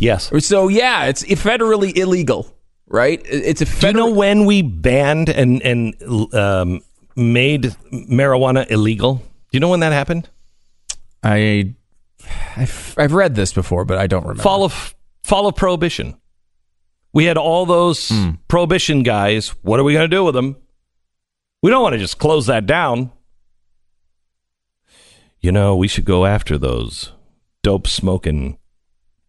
Yes. So yeah, it's federally illegal. Right? It's a Do you know when we banned and and um, made marijuana illegal? Do you know when that happened? I I've, I've read this before, but I don't remember. fall of fall of prohibition. We had all those Hmm. prohibition guys. What are we going to do with them? We don't want to just close that down. You know, we should go after those dope smoking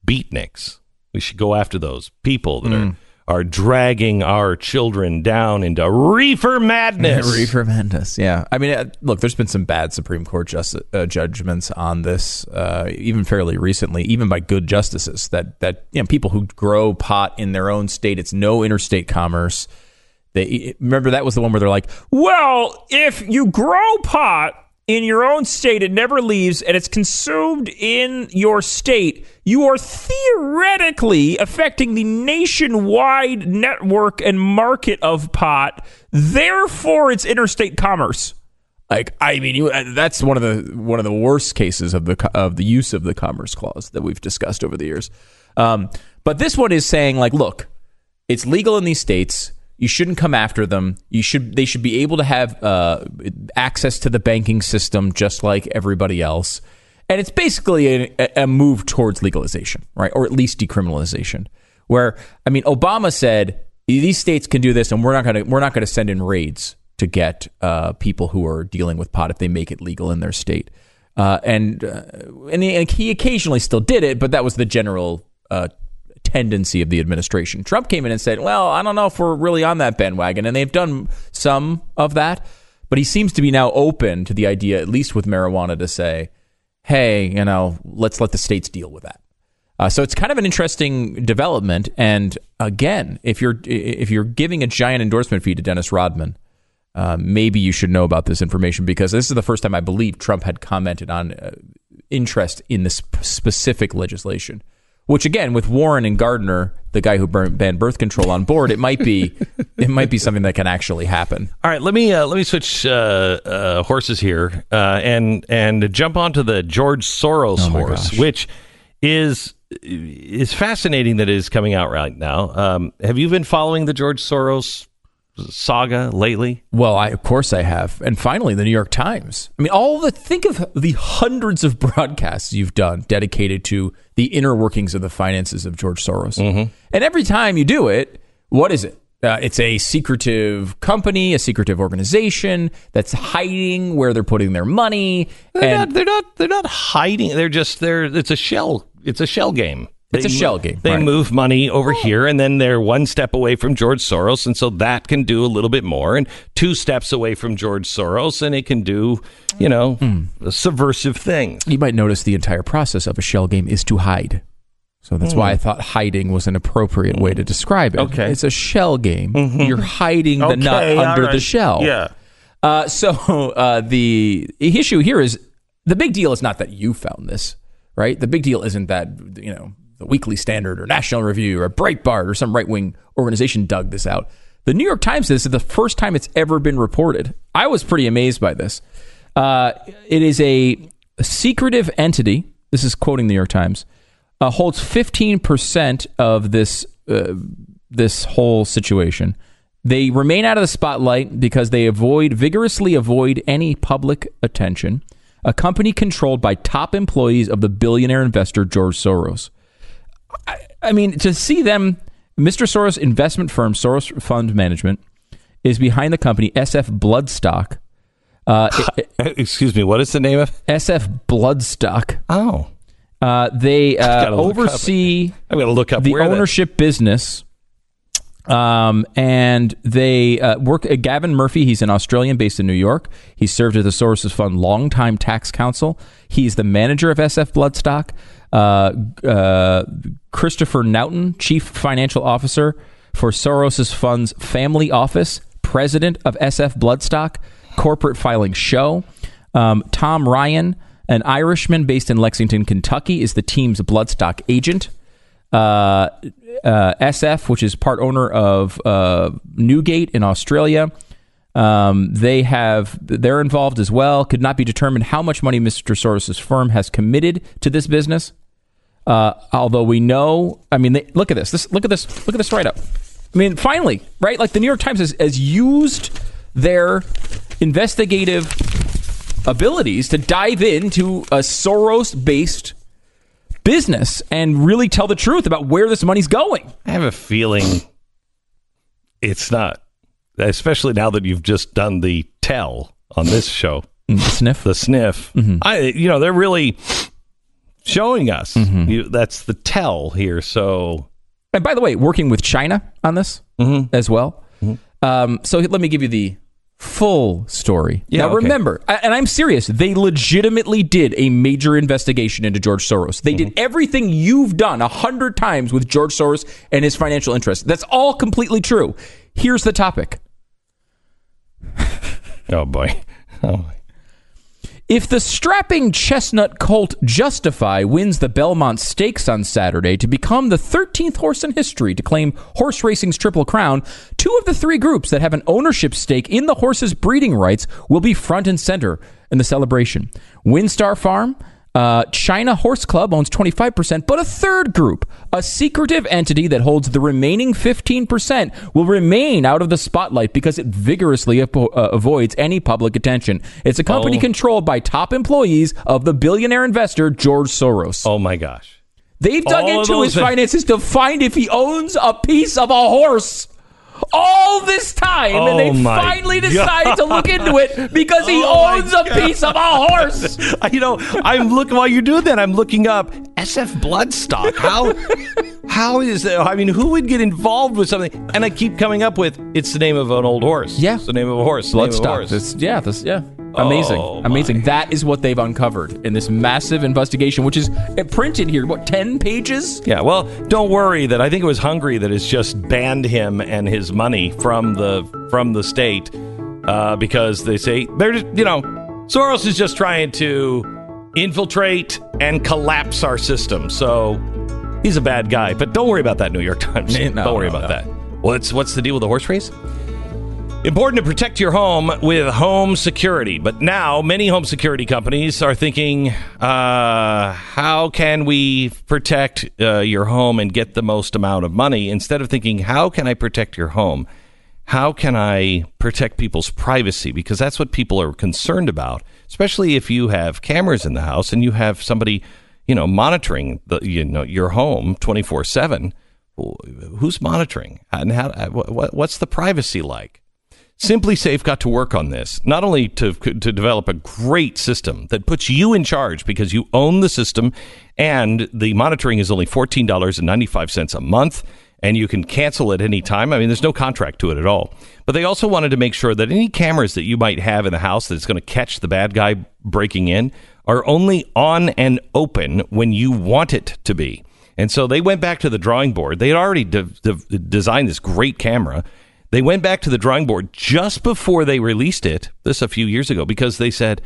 beatniks. We should go after those people that Hmm. are are dragging our children down into reefer madness. Reefer Madness. Yeah. I mean, uh, look, there's been some bad Supreme Court just, uh, judgments on this, uh, even fairly recently, even by good justices. That that you know, people who grow pot in their own state, it's no interstate commerce. They remember that was the one where they're like, well, if you grow pot in your own state, it never leaves, and it's consumed in your state. You are theoretically affecting the nationwide network and market of pot. Therefore, it's interstate commerce. Like, I mean, you, uh, that's one of the one of the worst cases of the of the use of the Commerce Clause that we've discussed over the years. Um, but this one is saying, like, look, it's legal in these states. You shouldn't come after them. You should. They should be able to have uh, access to the banking system just like everybody else. And it's basically a, a move towards legalization, right, or at least decriminalization. Where I mean, Obama said these states can do this, and we're not going to we're not going to send in raids to get uh, people who are dealing with pot if they make it legal in their state. Uh, and uh, and he, occasionally still did it, but that was the general uh, tendency of the administration. Trump came in and said, "Well, I don't know if we're really on that bandwagon," and they've done some of that, but he seems to be now open to the idea, at least with marijuana, to say, "Hey, you know, let's let the states deal with that." Uh, so it's kind of an interesting development. And again, if you're if you're giving a giant endorsement fee to Dennis Rodman, uh, maybe you should know about this information because this is the first time I believe Trump had commented on uh, interest in this specific legislation. Which again, with Warren and Gardner, the guy who banned birth control on board, it might be it might be something that can actually happen. All right, let me uh, let me switch uh, uh, horses here uh, and and jump onto the George Soros Oh horse, gosh. which is is fascinating that it is coming out right now. Um, have you been following the George Soros saga lately? Well, I of course I have, and finally, the New York Times. I mean, all the think of the hundreds of broadcasts you've done dedicated to the inner workings of the finances of George Soros, and every time you do it, what is it? Uh, it's a secretive company, a secretive organization that's hiding where they're putting their money, They're and not. They're not. They're not hiding. They're just. They're. It's a shell. It's a shell game. It's a They shell mo- game, They right. move money over here, and then they're one step away from George Soros, and so that can do a little bit more, and two steps away from George Soros, and it can do, you know, Hmm. subversive things. you might notice the entire process of a shell game is to hide. So that's why I thought hiding was an appropriate way to describe it. Okay. It's a shell game. You're hiding the nut under the shell. Yeah. Uh, so uh, the issue here is the big deal is not that you found this, right? The big deal isn't that you know the Weekly Standard or National Review or Breitbart or some right wing organization dug this out. The New York Times, says this is the first time it's ever been reported. I was pretty amazed by this. Uh, it is a secretive entity. This is quoting the New York Times. Uh, holds 15% of this uh, this whole situation. They remain out of the spotlight because they avoid vigorously avoid any public attention. A company controlled by top employees of the billionaire investor George Soros. I, I mean, to see them, Mr. Soros investment firm Soros Fund Management is behind the company SF Bloodstock. Uh, Excuse me, what is the name of SF Bloodstock? Oh, uh, they uh, oversee. I'm going to look up the ownership business um, and they uh, work. Uh, Gavin Murphy, he's an Australian based in New York. He served as the Soros Fund longtime tax counsel. He's the manager of SF Bloodstock. Uh, uh, Christopher Naughton, chief financial officer for Soros Fund's family office, president of SF Bloodstock, corporate filing show. Um, Tom Ryan, an Irishman based in Lexington, Kentucky, is the team's Bloodstock agent. Uh, uh, SF, which is part owner of uh, Newgate in Australia. Um, they have they're involved as well. Could not be determined how much money Mr. Soros' firm has committed to this business. Uh, although we know, I mean, they, look at this. This look at this. Look at this write up. I mean, finally, right? Like the New York Times has, has used their investigative abilities to dive into a Soros based business and really tell the truth about where this money's going. I have a feeling it's not, especially now that you've just done the tell on this show. Mm, the sniff? The sniff. Mm-hmm. I, you know, they're really showing us. Mm-hmm. You, that's the tell here. So. And by the way, working with China on this mm-hmm. as well. Mm-hmm. Um, so let me give you the full story. Yeah, now okay. remember, and I'm serious, they legitimately did a major investigation into George Soros. They mm-hmm. did everything you've done a hundred times with George Soros and his financial interests. That's all completely true. Here's the topic. oh boy. Oh boy. If the strapping chestnut colt Justify wins the Belmont Stakes on Saturday to become the 13th horse in history to claim horse racing's Triple Crown, two of the three groups that have an ownership stake in the horse's breeding rights will be front and center in the celebration. Winstar Farm, uh, China Horse Club owns 25%, but a third group, a secretive entity that holds the remaining 15%, will remain out of the spotlight because it vigorously uh, avoids any public attention. It's a company oh. controlled by top employees of the billionaire investor George Soros. Oh my gosh. They've dug All into his finances to find if he owns a piece of a horse all this time, oh and they oh finally decide to look into it because he oh owns a piece of a horse. you know, I'm looking while you're doing that. I'm looking up SF Bloodstock. How how is that? I mean, who would get involved with something? And I keep coming up with it's the name of an old horse. Yeah, it's the name of a horse. Bloodstock. Yeah, this yeah. Amazing. Oh, Amazing. That is what they've uncovered in this massive investigation, which is printed here, what, 10 pages? Yeah, well, don't worry that I think it was Hungary that has just banned him and his money from the from the state uh, because they say they're just, you know, Soros is just trying to infiltrate and collapse our system. So he's a bad guy. But don't worry about that, New York Times. No, don't worry no, about no. that. What's what's the deal with the horse race? Important to protect your home with home security. But now, many home security companies are thinking, uh, how can we protect uh, your home and get the most amount of money? Instead of thinking, how can I protect your home? How can I protect people's privacy? Because that's what people are concerned about, especially if you have cameras in the house and you have somebody, you know, monitoring the, you know, your home 24 7. Who's monitoring? And how, what's the privacy like? SimpliSafe got to work on this, not only to, to develop a great system that puts you in charge because you own the system and the monitoring is only $14.95 a month and you can cancel at any time. I mean, there's no contract to it at all. But they also wanted to make sure that any cameras that you might have in the house that's going to catch the bad guy breaking in are only on and open when you want it to be. And so they went back to the drawing board. They had already de- de- designed this great camera they went back to the drawing board just before they released it, this a few years ago, because they said,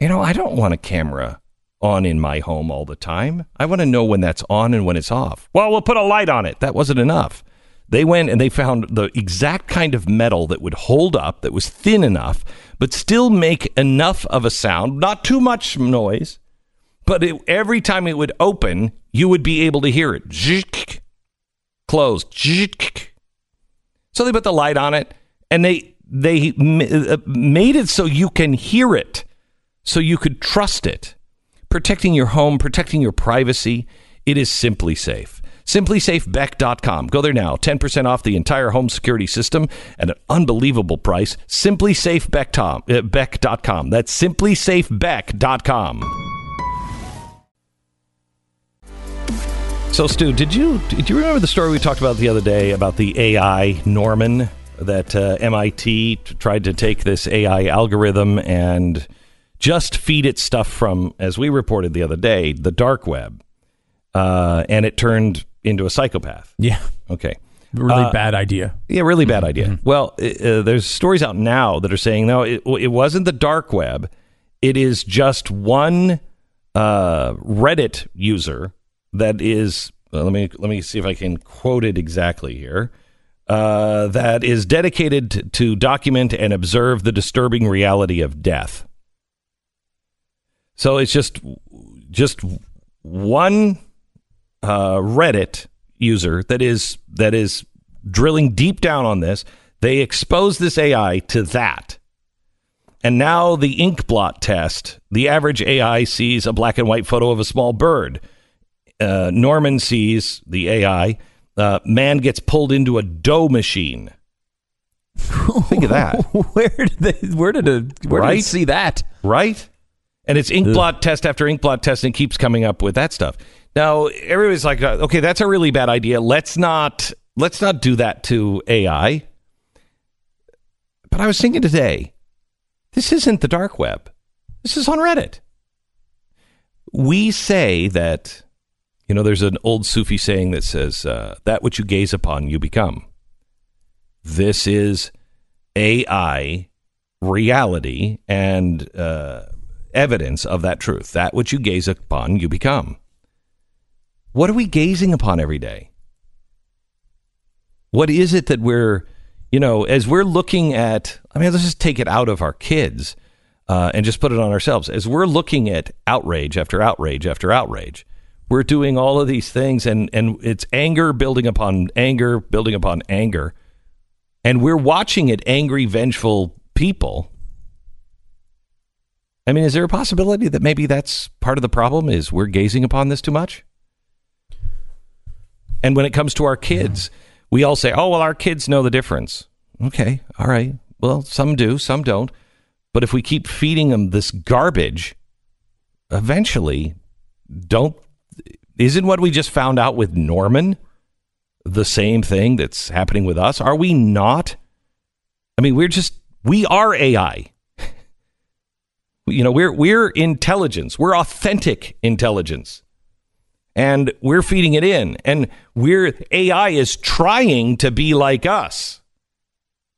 you know, I don't want a camera on in my home all the time. I want to know when that's on and when it's off. Well, we'll put a light on it. That wasn't enough. They went and they found the exact kind of metal that would hold up, that was thin enough, but still make enough of a sound, not too much noise, but it, every time it would open, you would be able to hear it. Closed. So they put the light on it and they they uh, made it so you can hear it, so you could trust it. Protecting your home, protecting your privacy, it is SimpliSafe. SimpliSafeBeck.com. Go there now. 10% off the entire home security system at an unbelievable price. SimpliSafeBeck.com. That's SimpliSafeBeck.com. So, Stu, did you did you remember the story we talked about the other day about the AI Norman that uh, MIT tried to take this AI algorithm and just feed it stuff from, as we reported the other day, the dark web, uh, and it turned into a psychopath. Yeah. Okay. Really uh, bad idea. Yeah, really bad idea. Mm-hmm. Well, uh, there's stories out now that are saying no, it, it wasn't the dark web. It is just one uh, Reddit user that is. let me let me see if I can quote it exactly here. Uh, that is dedicated to document and observe the disturbing reality of death. So it's just just one uh, Reddit user that is that is drilling deep down on this. They expose this AI to that. And now the ink blot test. The average AI sees a black and white photo of a small bird. Uh, Norman sees the AI. Uh, man gets pulled into a dough machine. Think of that. where did they, where did it, where right? did see that? Right? And it's inkblot test after inkblot test and keeps coming up with that stuff. Now everybody's like, uh, okay, that's a really bad idea. Let's not let's not do that to AI. But I was thinking today, this isn't the dark web. This is on Reddit. We say that, you know, there's an old Sufi saying that says, uh, "That which you gaze upon, you become." This is AI reality and uh, evidence of that truth. That which you gaze upon, you become. What are we gazing upon every day? What is it that we're, you know, as we're looking at, I mean, let's just take it out of our kids uh, and just put it on ourselves. As we're looking at outrage after outrage after outrage, we're doing all of these things and, and it's anger building upon anger, building upon anger. And we're watching it angry, vengeful people. I mean, is there a possibility that maybe that's part of the problem is we're gazing upon this too much? And when it comes to our kids, we all say, oh, well, our kids know the difference. Okay, all right. Well, some do, some don't. But if we keep feeding them this garbage, eventually, don't. Isn't what we just found out with Norman the same thing that's happening with us? Are we not? I mean, we're just, we are AI. you know, we're, we're intelligence, we're authentic intelligence and we're feeding it in and we're AI is trying to be like us.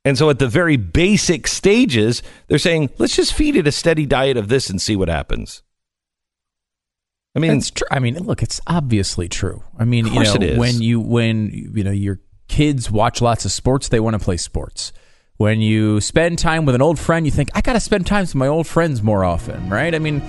And so at the very basic stages, they're saying, let's just feed it a steady diet of this and see what happens. I mean, it's true. I mean, look, it's obviously true. I mean, you know, when you when you know your kids watch lots of sports, they want to play sports. When you spend time with an old friend, you think I got to spend time with my old friends more often, right? I mean,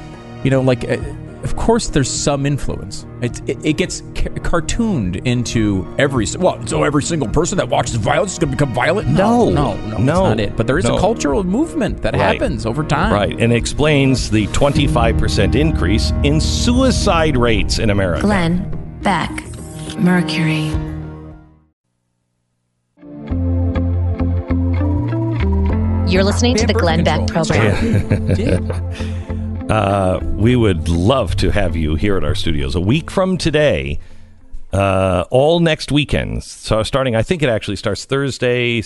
you know, like uh, of course there's some influence. It, it, it gets ca- cartooned into every well, so every single person that watches violence is going to become violent. No, no, no, no, no. not it. But there is no. a cultural movement that right. happens over time, right? And explains the 25 percent increase in suicide rates in America. Glenn Beck, Mercury. You're listening to the Glenn Beck program. Uh, we would love to have you here at our studios a week from today. Uh, all next weekend. So starting, I think it actually starts Thursday,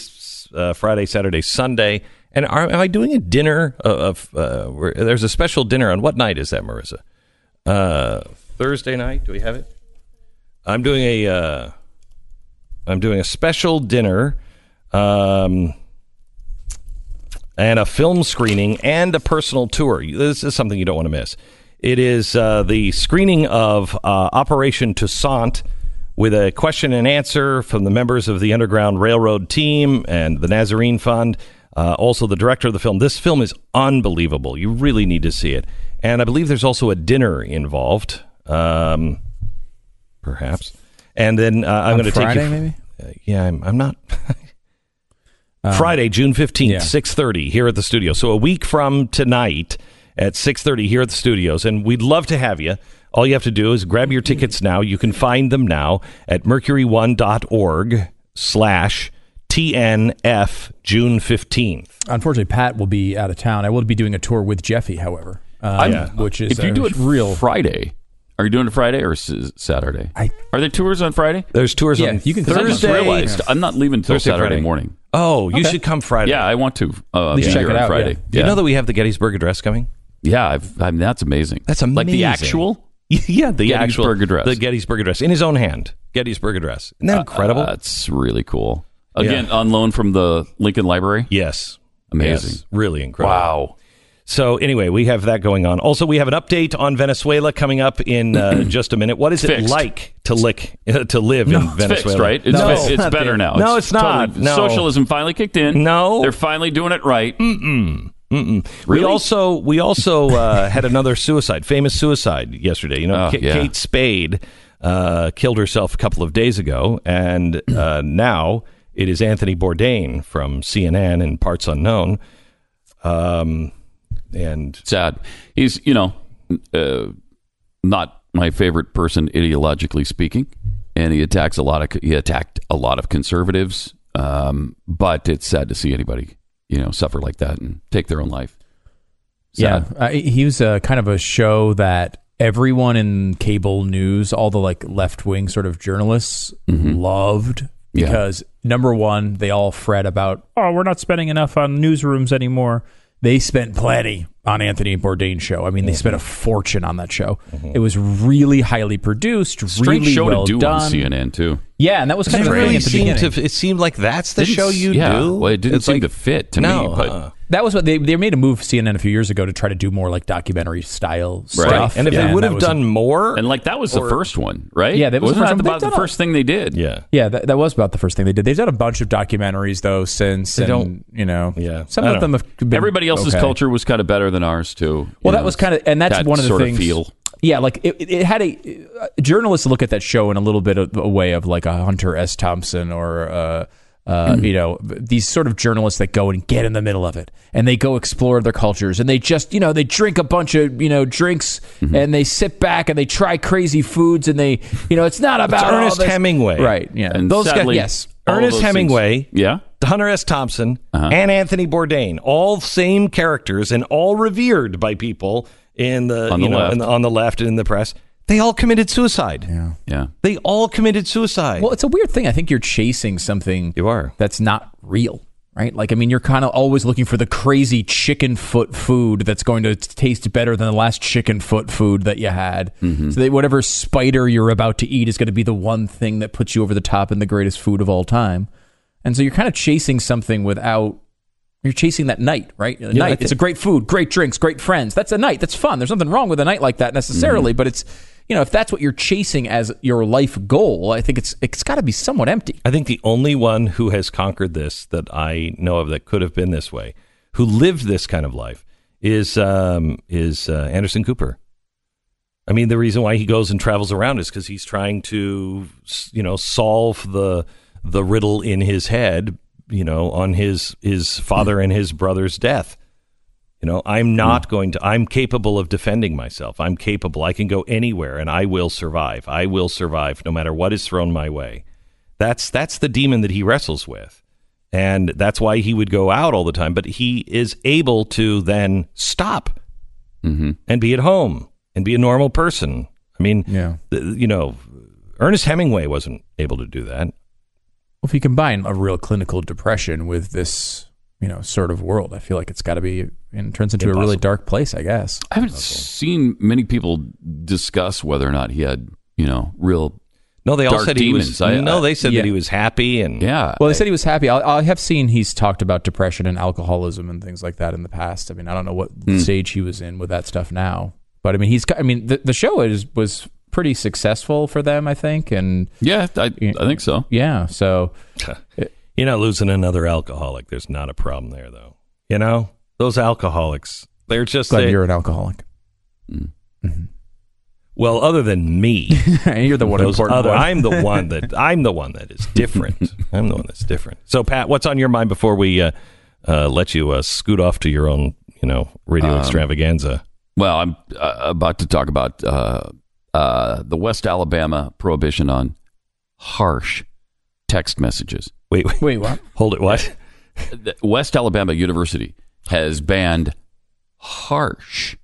uh, Friday, Saturday, Sunday. And are, am I doing a dinner of? Uh, where, there's a special dinner on what night is that, Marissa? Uh, Thursday night. Do we have it? I'm doing a. am uh, doing a special dinner. Um, and a film screening and a personal tour. This is something you don't want to miss. It is uh, the screening of uh, Operation Toussaint, with a question and answer from the members of the Underground Railroad team and the Nazarene Fund. Uh, also, the director of the film. This film is unbelievable. You really need to see it. And I believe there's also a dinner involved, um, perhaps. And then uh, I'm going to take you. Friday, maybe? Uh, yeah, I'm, I'm not. Friday, June 15th, Um, yeah. 6:30 here at the studio. So a week from tonight at 6:30 here at the studios and we'd love to have you. All you have to do is grab your tickets now. You can find them now at mercury1.org slash TNF June 15th. Unfortunately, Pat will be out of town. I will be doing a tour with Jeffy, however, um, Yeah. which is if you a do it real. Friday, are you doing it Friday or s- Saturday? I- are there tours on Friday? There's tours Yeah, on you can- 'Cause I just Thursday. realized I'm not leaving till Thursday, Saturday Friday. morning. Oh, you Okay. should come Friday. Yeah, I want to. Uh, least be check here it on out, Friday. yeah. Do you know that we have the Gettysburg Address coming? Yeah, I've, I mean, that's amazing. That's Like the amazing. actual. yeah, the actual Gettysburg Address. The Gettysburg Address in his own hand. Gettysburg Address. Isn't that incredible? That's really cool. Again, Yeah. on loan from the Lincoln Library. yes. Amazing. Yes. Really incredible. Wow. So anyway, we have that going on. Also, we have an update on Venezuela coming up in uh, just a minute. What is it like to lick to live in It's Venezuela? fixed, right? It's, no, fi- it's better now. No, it's not. totally- No. Socialism finally kicked in. No. They're finally doing it right. We Really? also we also uh, had another suicide, famous suicide yesterday. You know, Oh, Ka- yeah. Kate Spade uh, killed herself a couple of days ago, and uh, now it is Anthony Bourdain from CNN and Parts Unknown. Um, and Sad. He's, you know, uh, not my favorite person ideologically speaking, and he attacks a lot of he attacked a lot of conservatives. Um, but it's sad to see anybody, you know, suffer like that and take their own life. Yeah, Sad. uh, he was a kind of a show that everyone in cable news, all the like left wing sort of journalists, loved Yeah. because number one, they all fret about oh, we're not spending enough on newsrooms anymore. They spent plenty on Anthony Bourdain's show. I mean, they spent a fortune on that show. It was really highly produced, Strange really show well to do done. on CNN too. Yeah, and that was kind it of a thing really at the seemed beginning. to. It seemed like that's the Didn't show s- you yeah, do. Well, it didn't It's seem like- to fit to no, me, but uh, That was what they they made a move CNN a few years ago to try to do more like documentary style stuff. And if Yeah, they would that have was a- done more, and like that was the first one, right? Yeah, that was the wasn't first that about They've the done a- first thing they did. yeah, Yeah, that, that was about the first thing they did. They've done a bunch of documentaries though since. They and, don't- you know, Yeah. Some I of don't them have been Everybody else's okay. culture was kind of better than ours too. Well, you that know, was kind of, and that's that one of the sort things. feel. Yeah, like it, it had a uh, journalists look at that show in a little bit of a way of like a Hunter S. Thompson or. Uh, uh, Mm-hmm. you know, these sort of journalists that go and get in the middle of it and they go explore their cultures and they just, you know, they drink a bunch of, you know, drinks Mm-hmm. and they sit back and they try crazy foods and they, you know, it's not about all Ernest Hemingway. Right. Yeah. And Those guys, yes. Ernest those things- Hemingway, Yeah. Hunter S. Thompson, Uh-huh. and Anthony Bourdain, all same characters and all revered by people in the, On you the know the, on the left and in the press. They all committed suicide. Yeah. Yeah. They all committed suicide. Well, it's a weird thing. I think you're chasing something You are. that's not real, right? Like, I mean, you're kind of always looking for the crazy chicken foot food that's going to taste better than the last chicken foot food that you had. Mm-hmm. So that whatever spider you're about to eat is going to be the one thing that puts you over the top and the greatest food of all time. And so you're kind of chasing something without. You're chasing that night, right? A I night. think- it's a great food, great drinks, great friends. That's a night. That's fun. There's nothing wrong with a night like that Mm-hmm. necessarily, but it's you know if that's what you're chasing as your life goal, I think it's it's got to be somewhat empty. I think the only one who has conquered this that I know of that could have been this way, who lived this kind of life, is um, is uh, Anderson Cooper. I mean, the reason why he goes and travels around is because he's trying to, you know, solve the the riddle in his head, you know, on his his father and his brother's death. You know, I'm not going to. I'm capable of defending myself. I'm capable. I can go anywhere, and I will survive. I will survive no matter what is thrown my way. That's that's the demon that he wrestles with, and that's why he would go out all the time. But he is able to then stop Mm-hmm. and be at home and be a normal person. I mean, Yeah. th- you know, Ernest Hemingway wasn't able to do that. Well, if you combine a real clinical depression with this, you know, sort of world, I feel like it's got to be and turns into a really dark place. I guess. I haven't seen many people discuss whether or not he had, you know, real. No, they all Dark said he was. I- no, they said Yeah. that he was happy and Yeah. Well, they said he was happy. I, I have seen he's talked about depression and alcoholism and things like that in the past. I mean, I don't know what Hmm. stage he was in with that stuff now, but I mean, he's. I mean, the, the show is was pretty successful for them, I think. And Yeah, I, I think so. yeah, so You're not losing another alcoholic. There's not a problem there, though. You know, those alcoholics, they're just, glad they- you're an alcoholic. well, other than me, you're the one those important other, one. I'm the one that, I'm the one that is different. I'm the one that's different. So, Pat, what's on your mind before we uh, uh, let you uh, scoot off to your own, you know, radio Um, extravaganza? Well, I'm uh, about to talk about uh, uh, the West Alabama prohibition on harsh text messages. Wait, wait, Wait, what? hold it. What? West Alabama University has banned harsh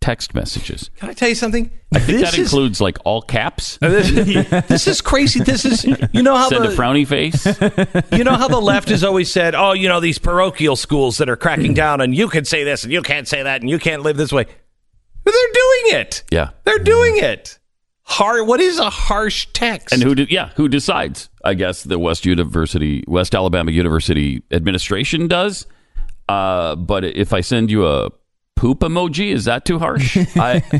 text messages. Can I tell you something? I think This that is- includes like all caps. this, this is crazy. This is you know how Send the, a frowny face. you know how the left has always said, "Oh, you know these parochial schools that are cracking down, and you can say this, and you can't say that, and you can't live this way." But they're doing it. Yeah. they're doing it. Har What is a harsh text? And who? De- yeah, who decides? I guess the West University, West Alabama University administration does. Uh, but if I send you a poop emoji, is that too harsh? I,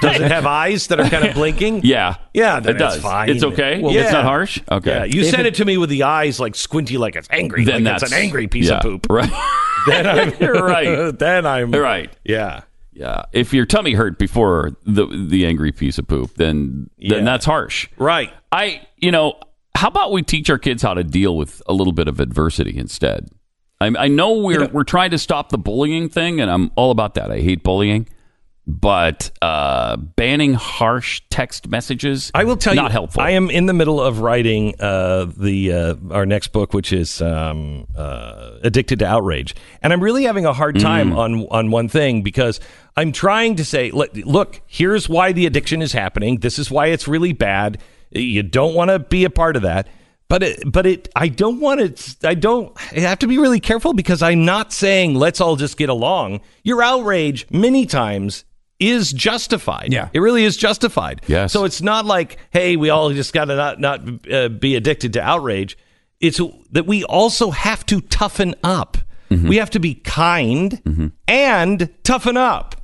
does it have eyes that are kind of blinking? yeah, Yeah, then it does. it's fine. It's okay. Well, it's not harsh. Okay, Yeah, you send it to me with the eyes like squinty, like it's angry. then like that's it's an angry piece yeah, of poop. right? Then I'm You're right. Then I'm You're right. Yeah. Yeah, if your tummy hurt before the the angry piece of poop, then Yeah. then that's harsh. Right. I, you know, how about we teach our kids how to deal with a little bit of adversity instead? I, I know we're we're trying to stop the bullying thing, and I'm all about that. I hate bullying, but uh, banning harsh text messages, I will tell not you, helpful. I am in the middle of writing uh, the uh, our next book, which is um, uh, Addicted to Outrage, and I'm really having a hard time on on one thing because I'm trying to say, look, here's why the addiction is happening. This is why it's really bad. You don't want to be a part of that. But it, but it, I don't want it. I don't. I have to be really careful because I'm not saying let's all just get along. Your outrage many times is justified. Yeah. it really is justified. Yes. So it's not like, hey, we all just got to not not uh, be addicted to outrage. It's that we also have to toughen up. We have to be kind and toughen up.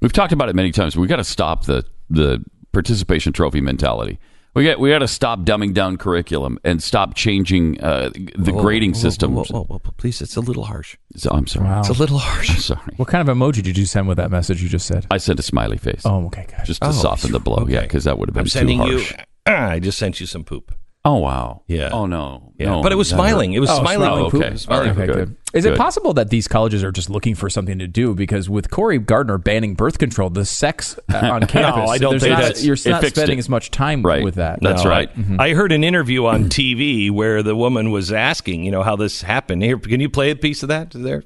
We've talked about it many times. We've got to stop the the participation trophy mentality. We got we got to stop dumbing down curriculum and stop changing uh, the grading system. Whoa, whoa, whoa, whoa, please, it's a little harsh. So- I'm sorry. Wow. It's a little harsh. I'm sorry. What kind of emoji did you send with that message you just said? I sent a smiley face Oh, okay, guys. just to Oh, soften the blow. Yeah, because that would have been I'm too sending you. harsh. I just sent you some poop. Oh wow. Yeah. Oh no. Yeah, No, but it was smiling. It was Oh, smiling. smiling poop. poop. It smiling Okay, poop. good. Is Good. it possible that these colleges are just looking for something to do? Because with Cory Gardner banning birth control, the sex uh, on campus, no, I don't there's think not, that's- you're not spending it. as much time Right. with that. That's No, right. I, I heard an interview on TV where the woman was asking, you know, how this happened. Here, can you play a piece of that? There.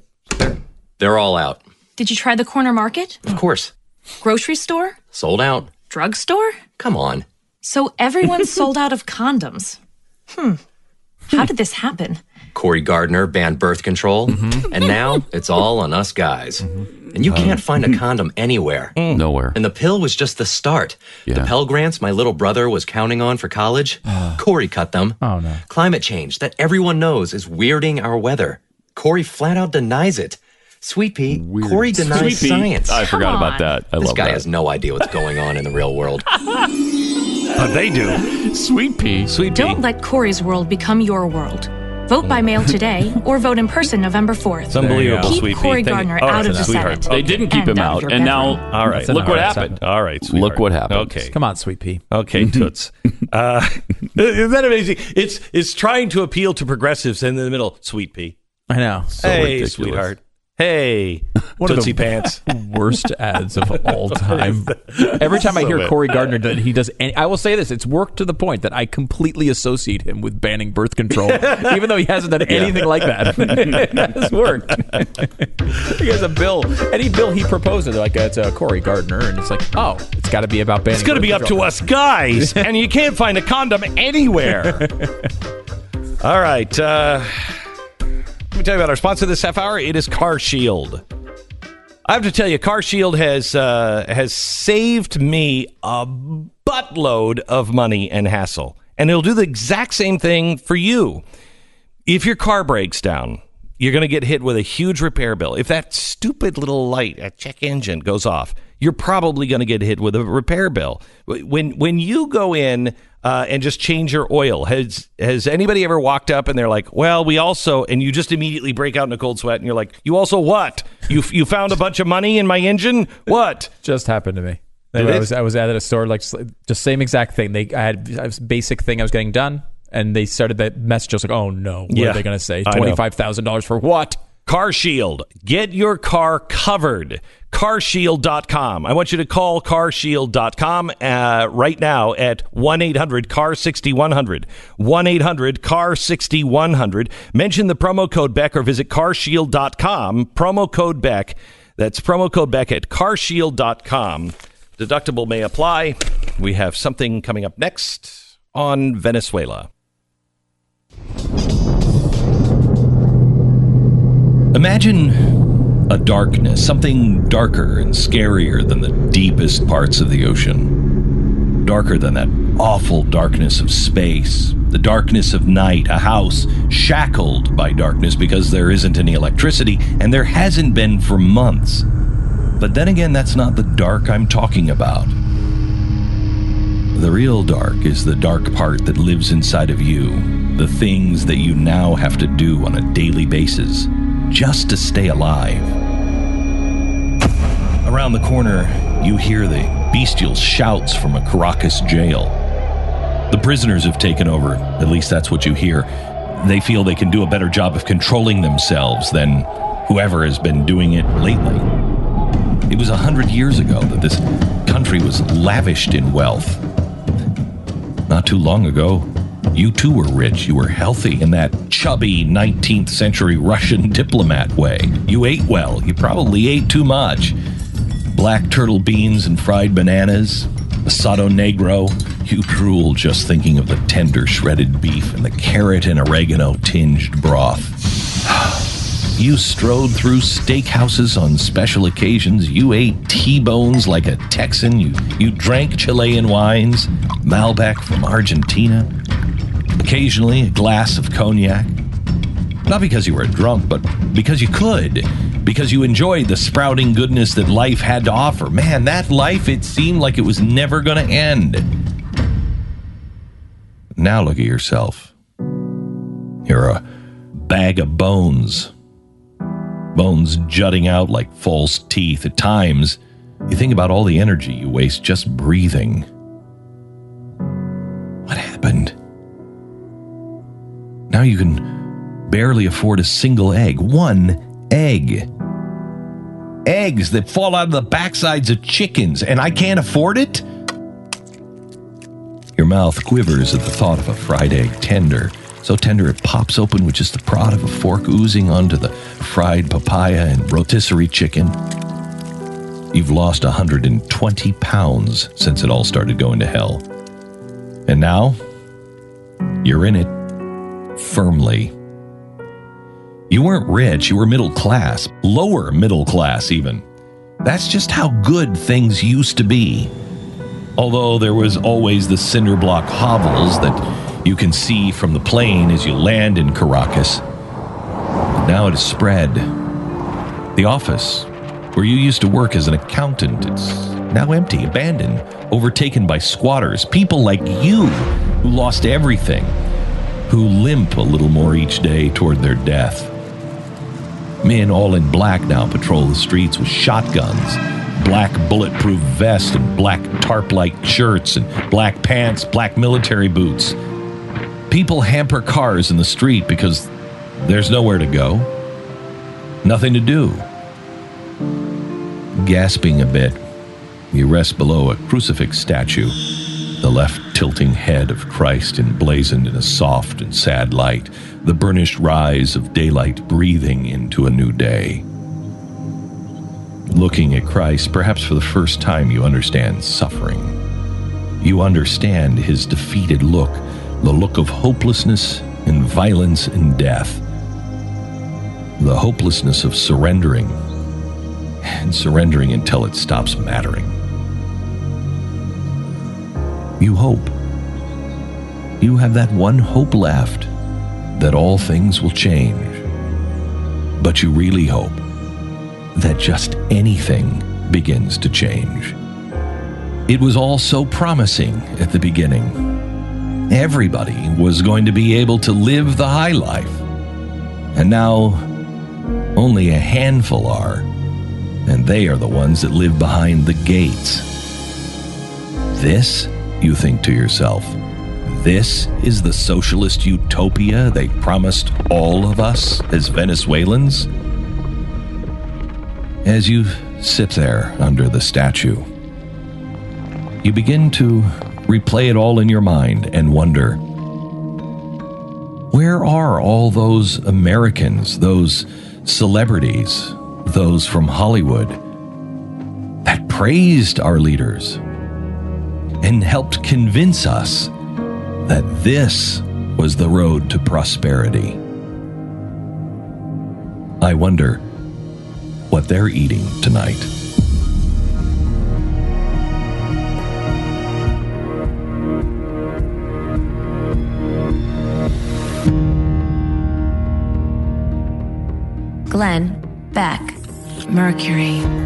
They're all out. Did you try the corner market? Of course. Grocery store? Sold out. Drugstore? Come on. So everyone's sold out of condoms. Hmm. How did this happen? Cory Gardner banned birth control, mm-hmm. and now it's all on us guys. Mm-hmm. And you can't find a mm-hmm. condom anywhere. Mm. Nowhere. And the pill was just the start. The Pell Grants my little brother was counting on for college, oh, Cory cut them. Oh, no. Climate change that everyone knows is weirding our weather. Cory flat out denies it. Sweet Pea, Cory denies Sweet pea. science. I forgot Come about on. that. I this love guy that. has no idea what's going on in the real world. Uh, they do. Sweet pea. Sweet pea. Don't let Cory's world become your world. Vote by mail today or vote in person November 4th. It's unbelievable, Keep Sweet Cory Pea. Thank- Gardner oh, out of the sweetheart. Senate. They didn't keep him out of out, your and now. All right. look what happened. All right. Sweetheart. Look what happened. Okay. Come on, sweet pea. Okay, toots. uh, isn't that amazing? It's it's trying to appeal to progressives and in the middle, sweet pea. I know. hey, ridiculous. sweetheart. Hey, One of tootsie the- pants. Worst ads of all time. Every time I hear bad. Cory Gardner that he does, any, I will say this: it's worked to the point that I completely associate him with banning birth control, even though he hasn't done anything like that. it has worked. he has a bill, any bill he proposes, they're like it's a Cory Gardner, and it's like, oh, it's got to be about banning. It's going to be up to us guys, and you can't find a condom anywhere. All right. Uh, let me tell you about our sponsor this half hour. It is Car Shield. I have to tell you, Car Shield has uh, has saved me a buttload of money and hassle, and it'll do the exact same thing for you. If your car breaks down, you're going to get hit with a huge repair bill. If that stupid little light at check engine goes off, you're probably going to get hit with a repair bill. When when you go in uh, and just change your oil, has has anybody ever walked up and they're like, "Well, we also," and you just immediately break out in a cold sweat and you're like, "You also what? You you found a bunch of money in my engine? What?" Just happened to me. I was I was at a store like just same exact thing. They I had I was basic thing I was getting done, and they started that message. I was like, oh no, what Yeah, are they going to say? Twenty five thousand dollars for what? Car Shield. Get your car covered. carshield.com. I want you to call carshield.com uh, right now at 1 800 CAR 6100. 1 800 CAR 6100. Mention the promo code Beck or visit carshield.com. Promo code Beck. That's promo code Beck at carshield.com. Deductible may apply. We have something coming up next on Venezuela. Imagine a darkness, something darker and scarier than the deepest parts of the ocean. Darker than that awful darkness of space, the darkness of night, a house shackled by darkness because there isn't any electricity, and there hasn't been for months. But then again, that's not the dark I'm talking about. The real dark is the dark part that lives inside of you, the things that you now have to do on a daily basis just to stay alive. Around the corner, you hear the bestial shouts from a Caracas jail. The prisoners have taken over, at least that's what you hear. They feel they can do a better job of controlling themselves than whoever has been doing it lately. It was a hundred years ago that this country was lavished in wealth. Not too long ago, you too were rich. You were healthy in that chubby 19th century Russian diplomat way. You ate well. You probably ate too much. Black turtle beans and fried bananas, asado negro. You drool just thinking of the tender shredded beef and the carrot and oregano tinged broth. You strode through steakhouses on special occasions. You ate T-bones like a Texan. You you drank Chilean wines, Malbec from Argentina. Occasionally a glass of cognac. Not because you were drunk, but because you could. Because you enjoyed the sprouting goodness that life had to offer. Man, that life, it seemed like it was never going to end. Now look at yourself. You're a bag of bones. Bones jutting out like false teeth. At times, you think about all the energy you waste just breathing. What happened? Now you can barely afford a single egg. One egg. Eggs that fall out of the backsides of chickens, and I can't afford it? Your mouth quivers at the thought of a fried egg tender. So tender it pops open with just the prod of a fork oozing onto the fried papaya and rotisserie chicken. You've lost 120 pounds since it all started going to hell. And now, you're in it firmly. You weren't rich, you were middle class, lower middle class, even. That's just how good things used to be. Although there was always the cinder block hovels that you can see from the plane as you land in Caracas. But now it has spread. The office, where you used to work as an accountant, it's now empty, abandoned, overtaken by squatters, people like you who lost everything, who limp a little more each day toward their death. Men all in black now patrol the streets with shotguns, black bulletproof vests, and black tarp like shirts, and black pants, black military boots. People hamper cars in the street because there's nowhere to go, nothing to do. Gasping a bit, you rest below a crucifix statue, the left tilting head of Christ emblazoned in a soft and sad light, the burnished rise of daylight breathing into a new day. Looking at Christ, perhaps for the first time, you understand suffering. You understand his defeated look, the look of hopelessness and violence and death. The hopelessness of surrendering, and surrendering until it stops mattering. You hope. You have that one hope left that all things will change. but you really hope that just anything begins to change. It was all so promising at the beginning. Everybody was going to be able to live the high life. And now, only a handful are, and they are the ones that live behind the gates. This, you think to yourself, this is the socialist utopia they promised all of us as Venezuelans? As you sit there under the statue, you begin to replay it all in your mind and wonder where are all those Americans, those celebrities, those from Hollywood that praised our leaders and helped convince us that this was the road to prosperity? I wonder what they're eating tonight. Glenn Beck. Mercury.